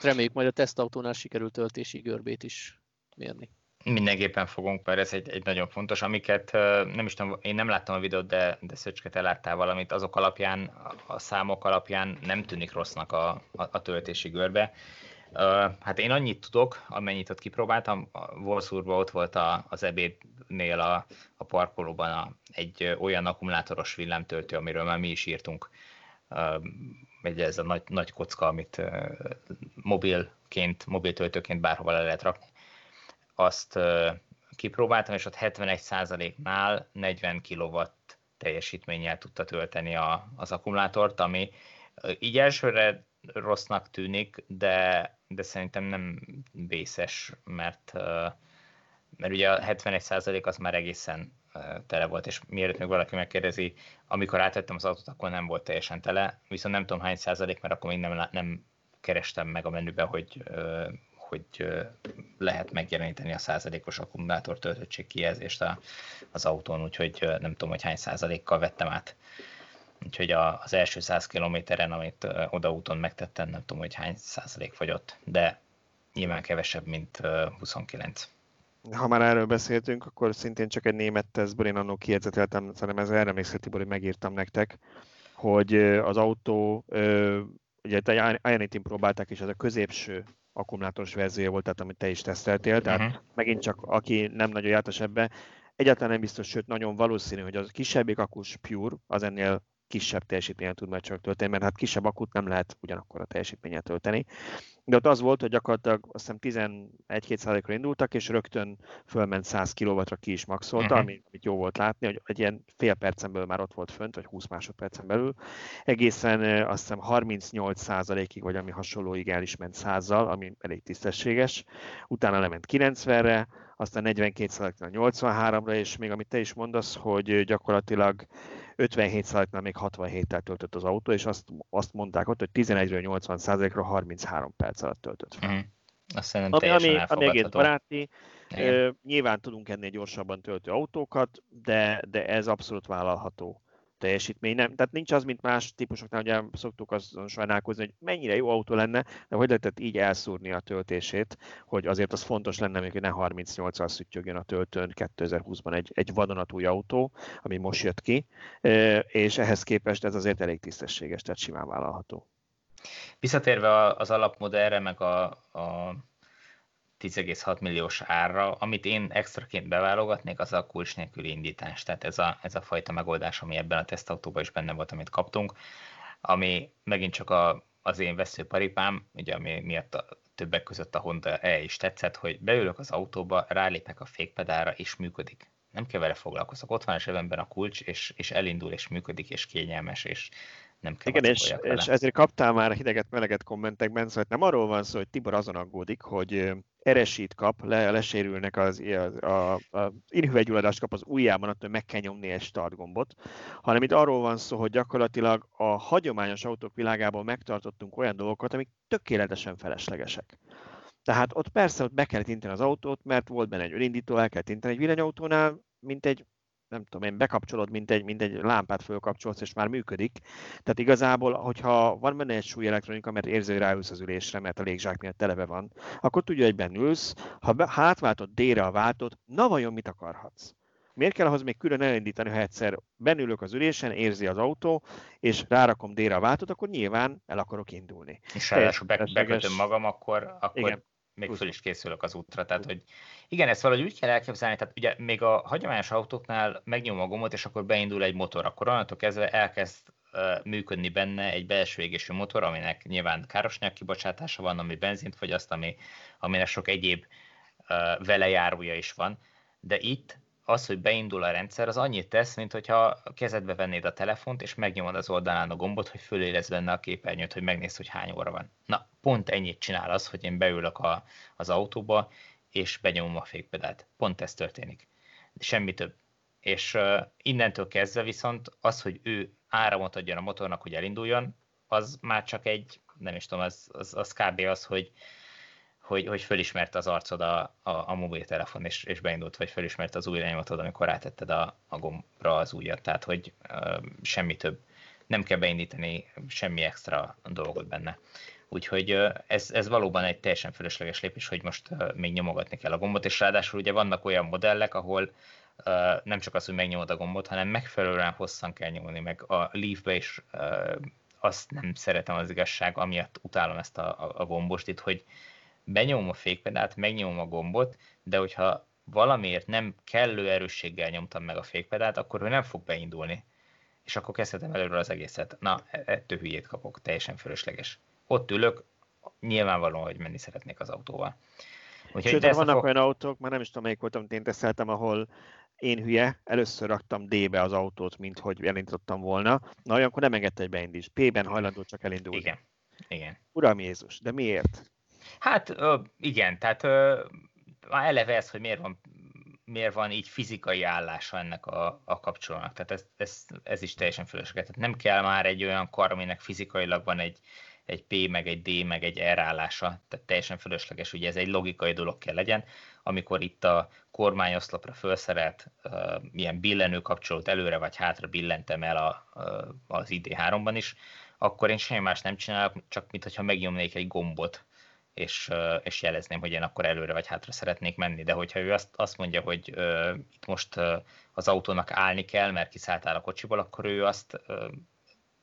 S2: Reméljük majd a tesztautónál sikerült töltési görbét is mérni.
S1: Mindenképpen fogunk, mert ez egy, egy nagyon fontos, amiket nem is tudom, én nem láttam a videót, de, de Szöcske, te láttál valamit, azok alapján, a számok alapján nem tűnik rossznak a, a, a töltési görbe. Hát én annyit tudok, amennyit ott kipróbáltam, Wolfsburgban ott volt a, az ebédnél a, a parkolóban a, egy olyan akkumulátoros villámtöltő, amiről már mi is írtunk. Egy ez a nagy, nagy kocka, amit mobilként, mobiltöltőként bárhova le lehet rakni azt kipróbáltam, és ott 71%-nál 40 kW teljesítménnyel tudta tölteni a, az akkumulátort, ami így elsőre rossznak tűnik, de, de szerintem nem vészes, mert, mert ugye a 71% az már egészen tele volt, és mielőtt még valaki megkérdezi, amikor átvettem az autót, akkor nem volt teljesen tele, viszont nem tudom hány százalék, mert akkor még nem, nem kerestem meg a menübe, hogy hogy lehet megjeleníteni a százalékos akkumulátor töltöttség kijelzést az autón, úgyhogy nem tudom, hogy hány százalékkal vettem át. Úgyhogy az első 100 kilométeren, amit odaúton megtettem, nem tudom, hogy hány százalék fogyott, de nyilván kevesebb, mint 29.
S3: Ha már erről beszéltünk, akkor szintén csak egy német tesztből én annól kijegyzeteltem, szerintem ez erre emlékszel, Tibor, hogy megírtam nektek, hogy az autó, ugye Ionity-n próbálták, és ez a középső akkumulátoros verziója volt, tehát amit te is teszteltél, tehát uh-huh. megint csak aki nem nagyon jártas ebbe, egyáltalán nem biztos, sőt nagyon valószínű, hogy az kisebbik akus Pure az ennél kisebb teljesítményen tud majd csak tölteni, mert hát kisebb akut nem lehet ugyanakkor a teljesítményet tölteni. De ott az volt, hogy gyakorlatilag azt hiszem 11-2%-ra indultak, és rögtön fölment 100 kW-ra ki is maxolta, uh-huh. amit, amit jó volt látni, hogy egy ilyen fél percen belül már ott volt fönt, vagy 20 másodpercen belül. Egészen azt hiszem 38%-ig, vagy ami hasonlóig el is ment 100-zal, ami elég tisztességes. Utána lement 90-re, aztán 42%-nál 83-ra, és még amit te is mondasz, hogy gyakorlatilag 57%-nál még 67-tel töltött az autó, és azt, azt mondták ott, hogy 11-ről 80%-ra 33 perc alatt töltött fel. Uh-huh.
S1: Azt ami, ami, ami
S3: egész baráti. Uh, nyilván tudunk ennél gyorsabban töltő autókat, de, de ez abszolút vállalható teljesítmény. Nem, tehát nincs az, mint más típusoknál, ugye szoktuk azon sajnálkozni, hogy mennyire jó autó lenne, de hogy lehetett így elszúrni a töltését, hogy azért az fontos lenne, hogy ne 38-al szüttyögjön a töltőn 2020-ban egy, egy vadonatúj autó, ami most jött ki, és ehhez képest ez azért elég tisztességes, tehát simán vállalható.
S1: Visszatérve az alapmodellre, meg a, a 10,6 milliós árra, amit én extraként beválogatnék, az a kulcs nélküli indítás. Tehát ez a, ez a fajta megoldás, ami ebben a tesztautóban is benne volt, amit kaptunk, ami megint csak a, az én veszőparipám, ugye ami miatt a többek között a Honda E is tetszett, hogy beülök az autóba, rálépek a fékpedára, és működik. Nem kell vele foglalkozok. Ott van a zsebemben a kulcs, és, és elindul, és működik, és kényelmes, és nem kell
S3: Igen, és, és ezért kaptál már hideget-meleget kommentekben, szóval nem arról van szó, hogy Tibor azon aggódik, hogy eresít kap, le, lesérülnek az, a, a, a inhüvegyulladást kap az ujjában, attól meg kell nyomni egy start gombot, hanem itt arról van szó, hogy gyakorlatilag a hagyományos autók világában megtartottunk olyan dolgokat, amik tökéletesen feleslegesek. Tehát ott persze ott be kellett inteni az autót, mert volt benne egy önindító, el kellett inteni egy villanyautónál, mint egy nem tudom én, bekapcsolod, mint egy, mint egy lámpát fölkapcsolsz, és már működik. Tehát igazából, hogyha van benne egy súly elektronika, mert érzi, hogy ráülsz az ülésre, mert a légzsák miatt televe van, akkor tudja, hogy bennülsz. Ha be, hátváltod D-re a váltót, na vajon mit akarhatsz? Miért kell ahhoz még külön elindítani, ha egyszer benülök az ülésen, érzi az autó, és rárakom D-re a váltót, akkor nyilván el akarok indulni.
S1: És ráadásul be, bekötöm magam, akkor, akkor igen még föl is készülök az útra. Tehát, hogy igen, ezt valahogy úgy kell elképzelni, tehát ugye még a hagyományos autóknál megnyom a gombot, és akkor beindul egy motor, akkor onnantól kezdve elkezd működni benne egy belső égésű motor, aminek nyilván károsanyag kibocsátása van, ami benzint fogyaszt, ami, aminek sok egyéb uh, velejárója is van, de itt az, hogy beindul a rendszer, az annyit tesz, mint hogyha kezedbe vennéd a telefont, és megnyomod az oldalán a gombot, hogy fölélez benne a képernyőt, hogy megnézd, hogy hány óra van. Na, pont ennyit csinál az, hogy én beülök a, az autóba, és benyomom a fékpedált. Pont ez történik. Semmi több. És uh, innentől kezdve viszont az, hogy ő áramot adjon a motornak, hogy elinduljon, az már csak egy, nem is tudom, az, az, az kb. az, hogy hogy, hogy fölismerte az arcod a, a, a mobiltelefon, és, és beindult, vagy fölismerte az új iránymatod, amikor rátetted a, a gombra az újat, tehát hogy uh, semmi több. Nem kell beindítani semmi extra dolgot benne. Úgyhogy ez, ez valóban egy teljesen fölösleges lépés, hogy most még nyomogatni kell a gombot, és ráadásul ugye vannak olyan modellek, ahol nem csak az, hogy megnyomod a gombot, hanem megfelelően hosszan kell nyomni, meg a Leaf-be is azt nem szeretem az igazság, amiatt utálom ezt a, a, a gombost itt, hogy benyomom a fékpedált, megnyomom a gombot, de hogyha valamiért nem kellő erősséggel nyomtam meg a fékpedált, akkor ő nem fog beindulni. És akkor kezdhetem előről az egészet. Na, e-, ettől hülyét kapok, teljesen fölösleges. Ott ülök, nyilvánvalóan, hogy menni szeretnék az autóval.
S3: Úgyhogy Sőt, vannak fog... olyan autók, már nem is tudom, melyik voltam, én teszeltem, ahol én hülye, először raktam D-be az autót, mint hogy elindítottam volna. Na, olyankor nem engedte, hogy beindíts. P-ben hajlandó csak elindulni.
S1: Igen. Igen.
S3: Uram Jézus, de miért?
S1: Hát igen, tehát eleve ez, hogy miért van, miért van így fizikai állása ennek a, a kapcsolónak. Tehát ez, ez, ez is teljesen fölösleges. Tehát nem kell már egy olyan kar, aminek fizikailag van egy, egy P, meg egy D, meg egy R állása, tehát teljesen fölösleges, ugye ez egy logikai dolog kell legyen, amikor itt a kormányoszlopra felszerelt uh, ilyen billenő kapcsolót előre vagy hátra billentem el a, uh, az ID3-ban is, akkor én semmi más nem csinálok, csak mintha megnyomnék egy gombot, és, és jelezném, hogy én akkor előre vagy hátra szeretnék menni. De hogyha ő azt, azt mondja, hogy uh, itt most uh, az autónak állni kell, mert kiszálltál a kocsiból, akkor ő azt uh,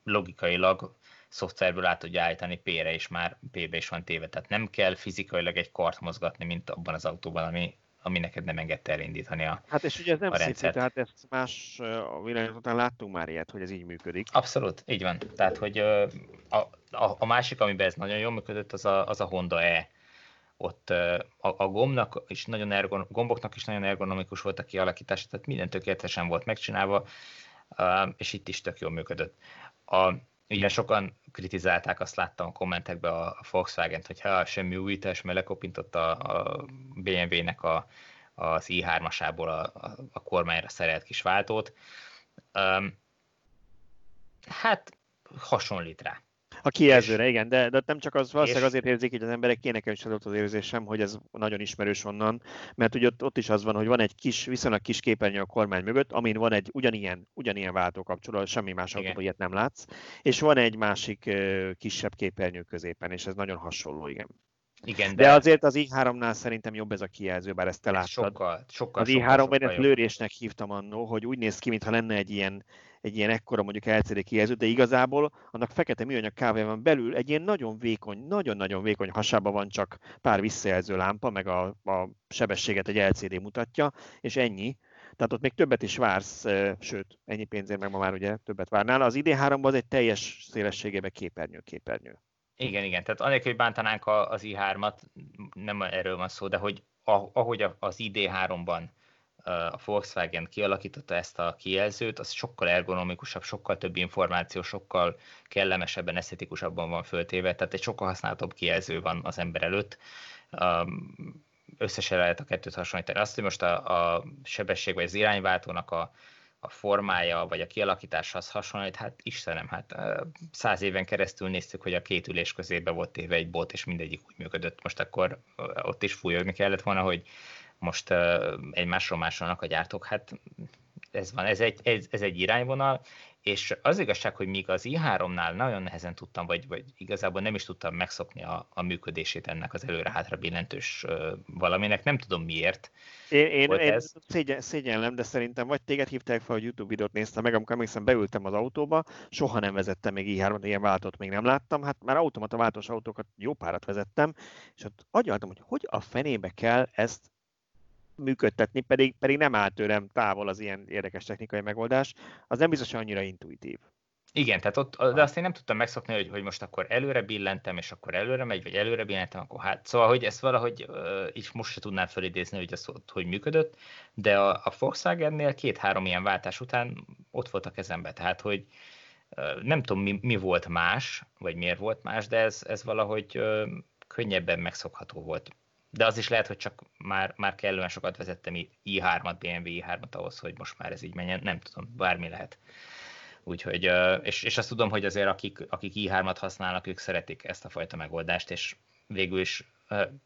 S1: logikailag szoftverből át tudja állítani P-re, és már P-be is van téve. Tehát nem kell fizikailag egy kart mozgatni, mint abban az autóban, ami, ami neked nem engedte elindítani a
S3: Hát és ugye ez nem szép, tehát ezt más a után láttunk már ilyet, hogy ez így működik.
S1: Abszolút, így van. Tehát, hogy a, a, a másik, amiben ez nagyon jól működött, az a, az a Honda E. Ott a, a gombnak is nagyon ergon, gomboknak is nagyon ergonomikus volt a kialakítás, tehát minden tökéletesen volt megcsinálva, és itt is tök jól működött. A, ugye sokan kritizálták, azt láttam a kommentekben a, Volkswagen-t, hogy ha semmi újítás, mert lekopintott a, a BMW-nek a, az i3-asából a, a, a kormányra szerelt kis váltót. Um, hát hasonlít rá.
S3: A kijelzőre, igen, de, de nem csak az, valószínűleg azért érzik, hogy az emberek, én nekem is adott az érzésem, hogy ez nagyon ismerős onnan, mert ugye ott, ott is az van, hogy van egy kis, viszonylag kis képernyő a kormány mögött, amin van egy ugyanilyen, ugyanilyen váltókapcsolat, semmi más autóban ilyet nem látsz, és van egy másik kisebb képernyő középen, és ez nagyon hasonló, igen. Igen, de... de azért az i3-nál szerintem jobb ez a kijelző, bár ezt te láttad.
S1: Sokkal, sokkal,
S3: az i3-ban én ezt lőrésnek hívtam annó, hogy úgy néz ki, mintha lenne egy ilyen egy ilyen ekkora mondjuk LCD kijelző, de igazából annak fekete műanyag kávéban belül egy ilyen nagyon vékony, nagyon-nagyon vékony hasában van csak pár visszajelző lámpa, meg a, a sebességet egy LCD mutatja, és ennyi. Tehát ott még többet is vársz, sőt, ennyi pénzért meg ma már ugye többet várnál. Az ID3-ban az egy teljes szélességében képernyő-képernyő.
S1: Igen, igen, tehát anélkül, hogy bántanánk az i3-at, nem erről van szó, de hogy ahogy az ID3-ban a Volkswagen kialakította ezt a kijelzőt, az sokkal ergonomikusabb, sokkal több információ, sokkal kellemesebben, esztetikusabban van föltéve, tehát egy sokkal használhatóbb kijelző van az ember előtt. Összesen lehet a kettőt hasonlítani. Azt, hogy most a, a sebesség vagy az irányváltónak a, a formája, vagy a kialakítása az hasonlít, hát Istenem, hát száz éven keresztül néztük, hogy a két ülés közébe volt téve egy bot, és mindegyik úgy működött. Most akkor ott is fújogni kellett volna, hogy most egymásról másolnak a gyártók, hát ez van, ez egy, ez, ez egy irányvonal, és az igazság, hogy míg az i3-nál nagyon nehezen tudtam, vagy, vagy igazából nem is tudtam megszokni a, a működését ennek az előre-hátra billentős valaminek, nem tudom miért.
S3: Én, én, én ez. Szégyen, szégyenlem, de szerintem vagy téged hívták fel, hogy YouTube videót néztem meg, amikor emlékszem, beültem az autóba, soha nem vezettem még i3-at, ilyen váltót még nem láttam, hát már automata váltós autókat jó párat vezettem, és ott agyaltam, hogy hogy a fenébe kell ezt működtetni, pedig, pedig nem áll tőlem távol az ilyen érdekes technikai megoldás, az nem biztos, annyira intuitív.
S1: Igen, tehát ott, de azt én nem tudtam megszokni, hogy, hogy most akkor előre billentem, és akkor előre megy, vagy előre billentem, akkor hát. Szóval, hogy ezt valahogy így most se tudnám felidézni, hogy ez ott hogy működött, de a, a Volkswagen-nél két-három ilyen váltás után ott volt a kezembe, tehát, hogy nem tudom, mi, mi volt más, vagy miért volt más, de ez, ez valahogy könnyebben megszokható volt de az is lehet, hogy csak már, már kellően sokat vezettem i3-at, BMW i3-at ahhoz, hogy most már ez így menjen, nem tudom, bármi lehet. Úgyhogy, és, és azt tudom, hogy azért akik, akik i3-at használnak, ők szeretik ezt a fajta megoldást, és végül is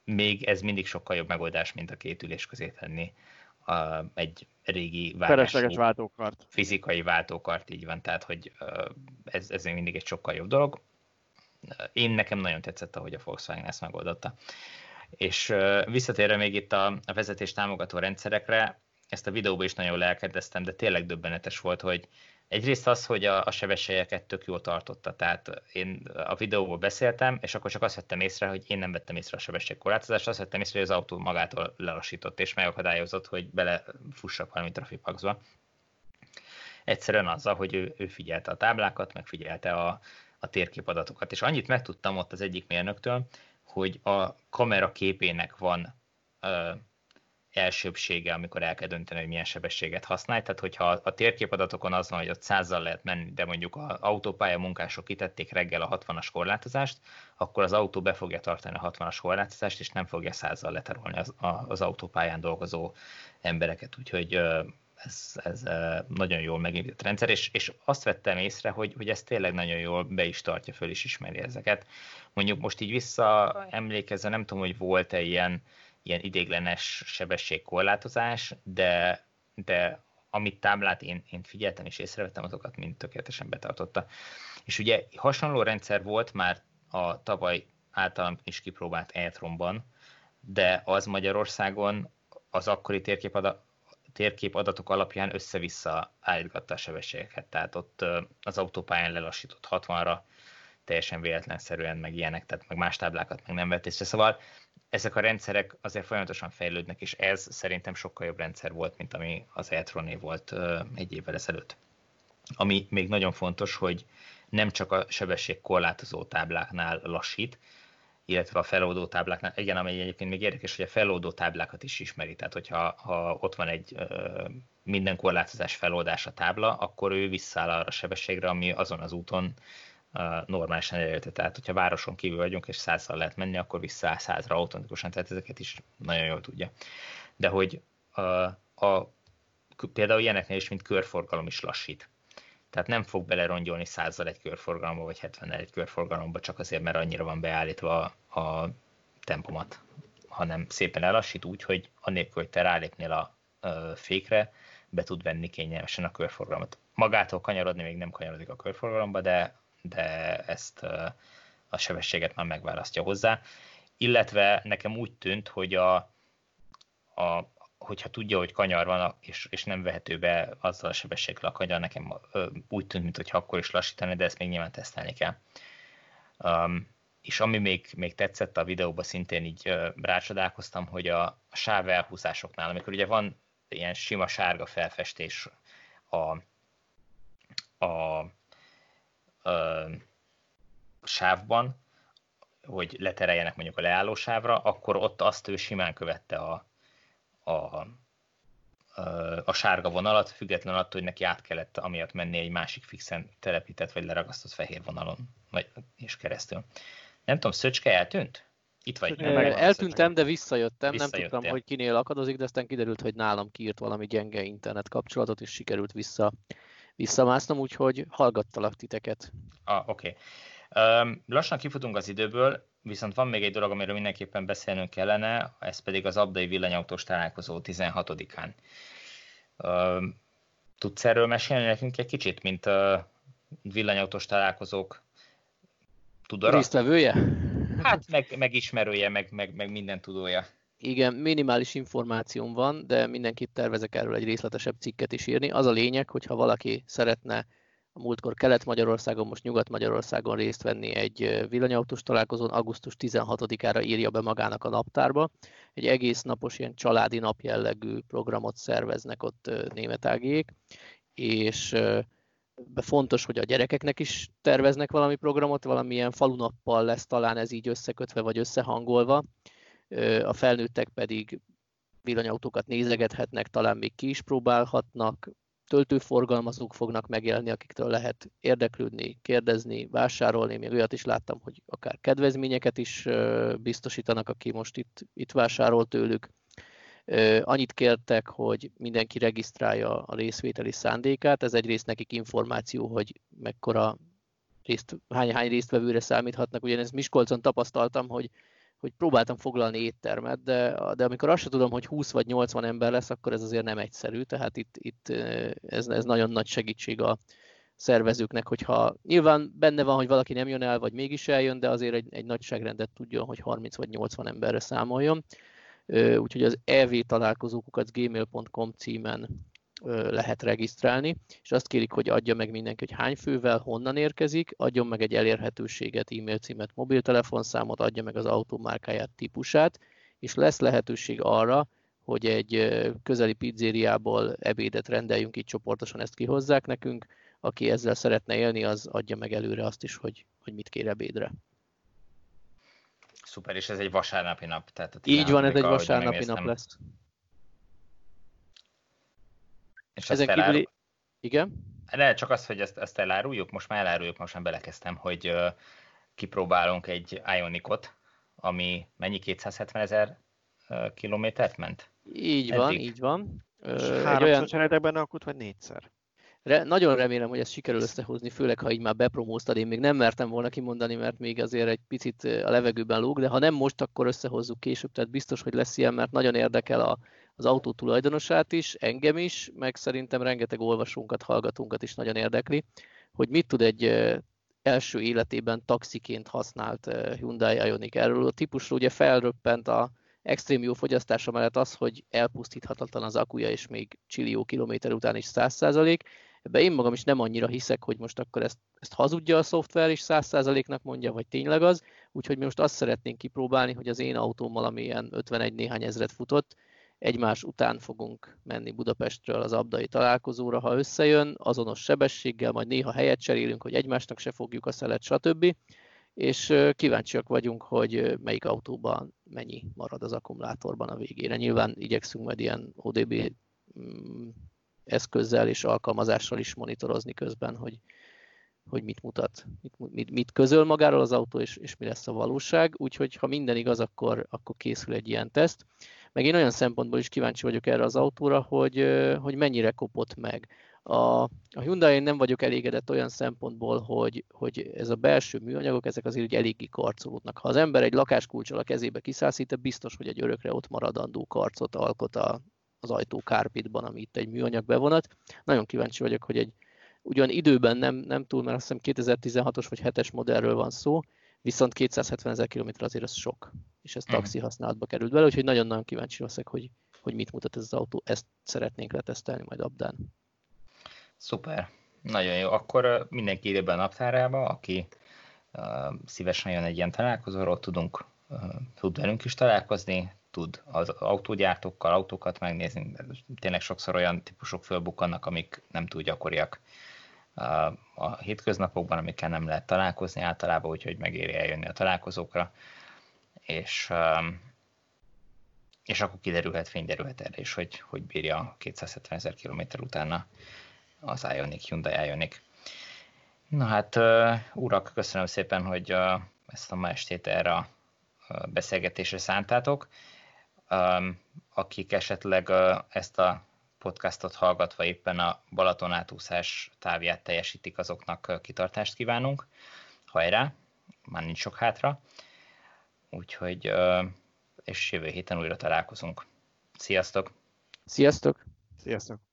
S1: még ez mindig sokkal jobb megoldás, mint a két ülés közé tenni egy régi
S3: vágású, váltókart.
S1: fizikai váltókart, így van, tehát hogy ez, ez még mindig egy sokkal jobb dolog. Én nekem nagyon tetszett, ahogy a Volkswagen ezt megoldotta. És visszatérve még itt a, vezetés támogató rendszerekre, ezt a videóban is nagyon lelkedeztem, de tényleg döbbenetes volt, hogy egyrészt az, hogy a, a sebességeket tök jól tartotta. Tehát én a videóból beszéltem, és akkor csak azt vettem észre, hogy én nem vettem észre a sebességkorlátozást, azt vettem észre, hogy az autó magától lelassított, és megakadályozott, hogy belefussak valami trafipaxba. Egyszerűen azzal, hogy ő, ő figyelte a táblákat, meg figyelte a, a térképadatokat. És annyit megtudtam ott az egyik mérnöktől, hogy a kamera képének van ö, elsőbsége, amikor el kell dönteni, hogy milyen sebességet használj. Tehát, hogyha a térképadatokon az van, hogy ott százzal lehet menni, de mondjuk az autópálya munkások kitették reggel a 60-as korlátozást, akkor az autó be fogja tartani a 60-as korlátozást, és nem fogja százzal leterolni az, az autópályán dolgozó embereket. Úgyhogy ez, ez nagyon jól megépített rendszer, és, és azt vettem észre, hogy, hogy ez tényleg nagyon jól be is tartja, föl is ismeri ezeket. Mondjuk most így visszaemlékezve, nem tudom, hogy volt-e ilyen, ilyen idéglenes sebességkorlátozás, de, de amit táblát én, én figyeltem és észrevettem, azokat mind tökéletesen betartotta. És ugye hasonló rendszer volt már a tavaly általam is kipróbált e de az Magyarországon az akkori térkép térkép adatok alapján össze-vissza állítgatta a sebességeket, tehát ott az autópályán lelassított 60-ra, teljesen véletlenszerűen, meg ilyenek, tehát meg más táblákat meg nem vett észre. Szóval ezek a rendszerek azért folyamatosan fejlődnek, és ez szerintem sokkal jobb rendszer volt, mint ami az e volt egy évvel ezelőtt. Ami még nagyon fontos, hogy nem csak a sebesség korlátozó tábláknál lassít, illetve a feloldó tábláknál, igen, amely egyébként még érdekes, hogy a feloldó táblákat is ismeri, tehát hogyha ha ott van egy minden korlátozás feloldása tábla, akkor ő visszaáll arra a sebességre, ami azon az úton normálisan elérhető. Tehát, hogyha városon kívül vagyunk, és százszal lehet menni, akkor visszaáll százra automatikusan, tehát ezeket is nagyon jól tudja. De hogy a, a, például ilyeneknél is, mint körforgalom is lassít. Tehát nem fog belerongyolni százzal egy körforgalomba, vagy 70 egy körforgalomba, csak azért, mert annyira van beállítva a, a tempomat, hanem szépen elassít úgy, hogy anélkül, hogy te rálépnél a, a fékre, be tud venni kényelmesen a körforgalmat. Magától kanyarodni még nem kanyarodik a körforgalomba, de, de ezt a sebességet már megválasztja hozzá. Illetve nekem úgy tűnt, hogy a, a, hogyha tudja, hogy kanyar van, és, és nem vehető be azzal a sebességgel a kanyar, nekem ö, úgy tűnt, mintha akkor is lassítani, de ezt még nyilván tesztelni kell. Um, és ami még, még tetszett a videóban, szintén így ö, rácsodálkoztam, hogy a, a sáv elhúzásoknál, amikor ugye van ilyen sima sárga felfestés a, a, a, sávban, hogy letereljenek mondjuk a leálló sávra, akkor ott azt ő simán követte a, a, a sárga vonalat, független attól, hogy neki át kellett amiatt menni egy másik fixen telepített vagy leragasztott fehér vonalon, vagy és keresztül. Nem tudom, Szöcske eltűnt? Itt vagy.
S2: Eltűntem, de visszajöttem. Nem tudtam, hogy kinél akadozik, de aztán kiderült, hogy nálam kiírt valami gyenge internet kapcsolatot, és sikerült vissza, visszamásznom, úgyhogy hallgattalak titeket.
S1: Ah, oké. Okay. Lassan kifutunk az időből, viszont van még egy dolog, amiről mindenképpen beszélnünk kellene, ez pedig az abdai villanyautós találkozó 16-án. Um, tudsz erről mesélni nekünk egy kicsit, mint a villanyautós találkozók
S2: tudara? Résztvevője?
S1: Hát meg, megismerője, meg, meg, meg minden tudója.
S2: Igen, minimális információm van, de mindenkit tervezek erről egy részletesebb cikket is írni. Az a lényeg, hogy ha valaki szeretne a múltkor Kelet-Magyarországon, most Nyugat-Magyarországon részt venni egy villanyautós találkozón, augusztus 16-ára írja be magának a naptárba. Egy egész napos ilyen családi napjellegű programot szerveznek ott németágiék, és fontos, hogy a gyerekeknek is terveznek valami programot, valamilyen falunappal lesz talán ez így összekötve vagy összehangolva, a felnőttek pedig villanyautókat nézegethetnek, talán még ki is próbálhatnak, töltőforgalmazók fognak megjelenni, akiktől lehet érdeklődni, kérdezni, vásárolni. Még olyat is láttam, hogy akár kedvezményeket is biztosítanak, aki most itt, itt vásárol tőlük. Annyit kértek, hogy mindenki regisztrálja a részvételi szándékát. Ez egyrészt nekik információ, hogy mekkora részt, hány, hány résztvevőre számíthatnak. Ugyanezt Miskolcon tapasztaltam, hogy hogy próbáltam foglalni éttermet, de, de amikor azt sem tudom, hogy 20 vagy 80 ember lesz, akkor ez azért nem egyszerű, tehát itt, itt ez, ez nagyon nagy segítség a szervezőknek, hogyha nyilván benne van, hogy valaki nem jön el, vagy mégis eljön, de azért egy, egy nagyságrendet tudjon, hogy 30 vagy 80 emberre számoljon. Úgyhogy az ev találkozókukat gmail.com címen lehet regisztrálni, és azt kérik, hogy adja meg mindenki, hogy hány fővel, honnan érkezik, adjon meg egy elérhetőséget, e-mail címet, mobiltelefonszámot, adja meg az automárkáját, típusát, és lesz lehetőség arra, hogy egy közeli pizzériából ebédet rendeljünk, így csoportosan ezt kihozzák nekünk. Aki ezzel szeretne élni, az adja meg előre azt is, hogy, hogy mit kér ebédre.
S1: Szuper, és ez egy vasárnapi nap. Tehát
S2: így van, ez egy vasárnapi nap lesz.
S1: És Ezen kívül... Elárul...
S2: Igen?
S1: Ne, csak az, hogy ezt, ezt eláruljuk, most már eláruljuk, most már belekezdtem, hogy uh, kipróbálunk egy Ionicot, ami mennyi 270 ezer uh, kilométert ment?
S2: Így Eddig. van, így van.
S3: háromszor olyan... cseréltek benne akut, vagy négyszer?
S2: Re, nagyon remélem, hogy ezt sikerül összehozni, főleg ha így már bepromóztad, én még nem mertem volna kimondani, mert még azért egy picit a levegőben lóg, de ha nem most, akkor összehozzuk később, tehát biztos, hogy lesz ilyen, mert nagyon érdekel a, az autó tulajdonosát is, engem is, meg szerintem rengeteg olvasónkat, hallgatónkat is nagyon érdekli, hogy mit tud egy első életében taxiként használt Hyundai Ioniq. Erről a típusról ugye felröppent a extrém jó fogyasztása mellett az, hogy elpusztíthatatlan az akuja, és még csillió kilométer után is 100%. Ebben én magam is nem annyira hiszek, hogy most akkor ezt, ezt hazudja a szoftver, és 100%-nak mondja, vagy tényleg az. Úgyhogy mi most azt szeretnénk kipróbálni, hogy az én autómmal, ami ilyen 51 néhány ezret futott, egymás után fogunk menni Budapestről az abdai találkozóra, ha összejön, azonos sebességgel, majd néha helyet cserélünk, hogy egymásnak se fogjuk a szelet, stb. És kíváncsiak vagyunk, hogy melyik autóban mennyi marad az akkumulátorban a végére. Nyilván igyekszünk majd ilyen ODB mm, eszközzel és alkalmazással is monitorozni közben, hogy, hogy mit mutat, mit, mit, mit közöl magáról az autó, és, és mi lesz a valóság. Úgyhogy ha minden igaz, akkor, akkor készül egy ilyen teszt. Meg én olyan szempontból is kíváncsi vagyok erre az autóra, hogy, hogy mennyire kopott meg. A, a Hyundai nem vagyok elégedett olyan szempontból, hogy, hogy ez a belső műanyagok, ezek azért ugye eléggé karcolódnak. Ha az ember egy lakáskulcsal a kezébe kiszállít, biztos, hogy egy örökre ott maradandó karcot alkot a, az ajtó kárpitban, ami itt egy műanyag bevonat. Nagyon kíváncsi vagyok, hogy egy ugyan időben nem, nem túl, mert azt hiszem 2016-os vagy 7-es modellről van szó, viszont 270 ezer kilométer azért az sok, és ez mhm. taxi használatba került bele, úgyhogy nagyon-nagyon kíváncsi leszek, hogy, hogy mit mutat ez az autó, ezt szeretnénk letesztelni majd Abdán.
S1: Szuper, nagyon jó. Akkor mindenki ide be a naptárába, aki uh, szívesen jön egy ilyen találkozóról, tudunk, uh, tud velünk is találkozni, tud az autógyártókkal autókat megnézni, de tényleg sokszor olyan típusok fölbukkannak, amik nem túl gyakoriak a hétköznapokban, amikkel nem lehet találkozni általában, úgyhogy megéri eljönni a találkozókra, és, és akkor kiderülhet, fényderülhet erre is, hogy, hogy bírja 270 ezer kilométer utána az Ionic, Hyundai Ionic. Na hát, urak, köszönöm szépen, hogy ezt a ma estét erre a beszélgetésre szántátok. Akik esetleg ezt a podcastot hallgatva éppen a Balaton átúszás távját teljesítik, azoknak kitartást kívánunk. Hajrá, már nincs sok hátra. Úgyhogy, és jövő héten újra találkozunk. Sziasztok!
S2: Sziasztok!
S3: Sziasztok!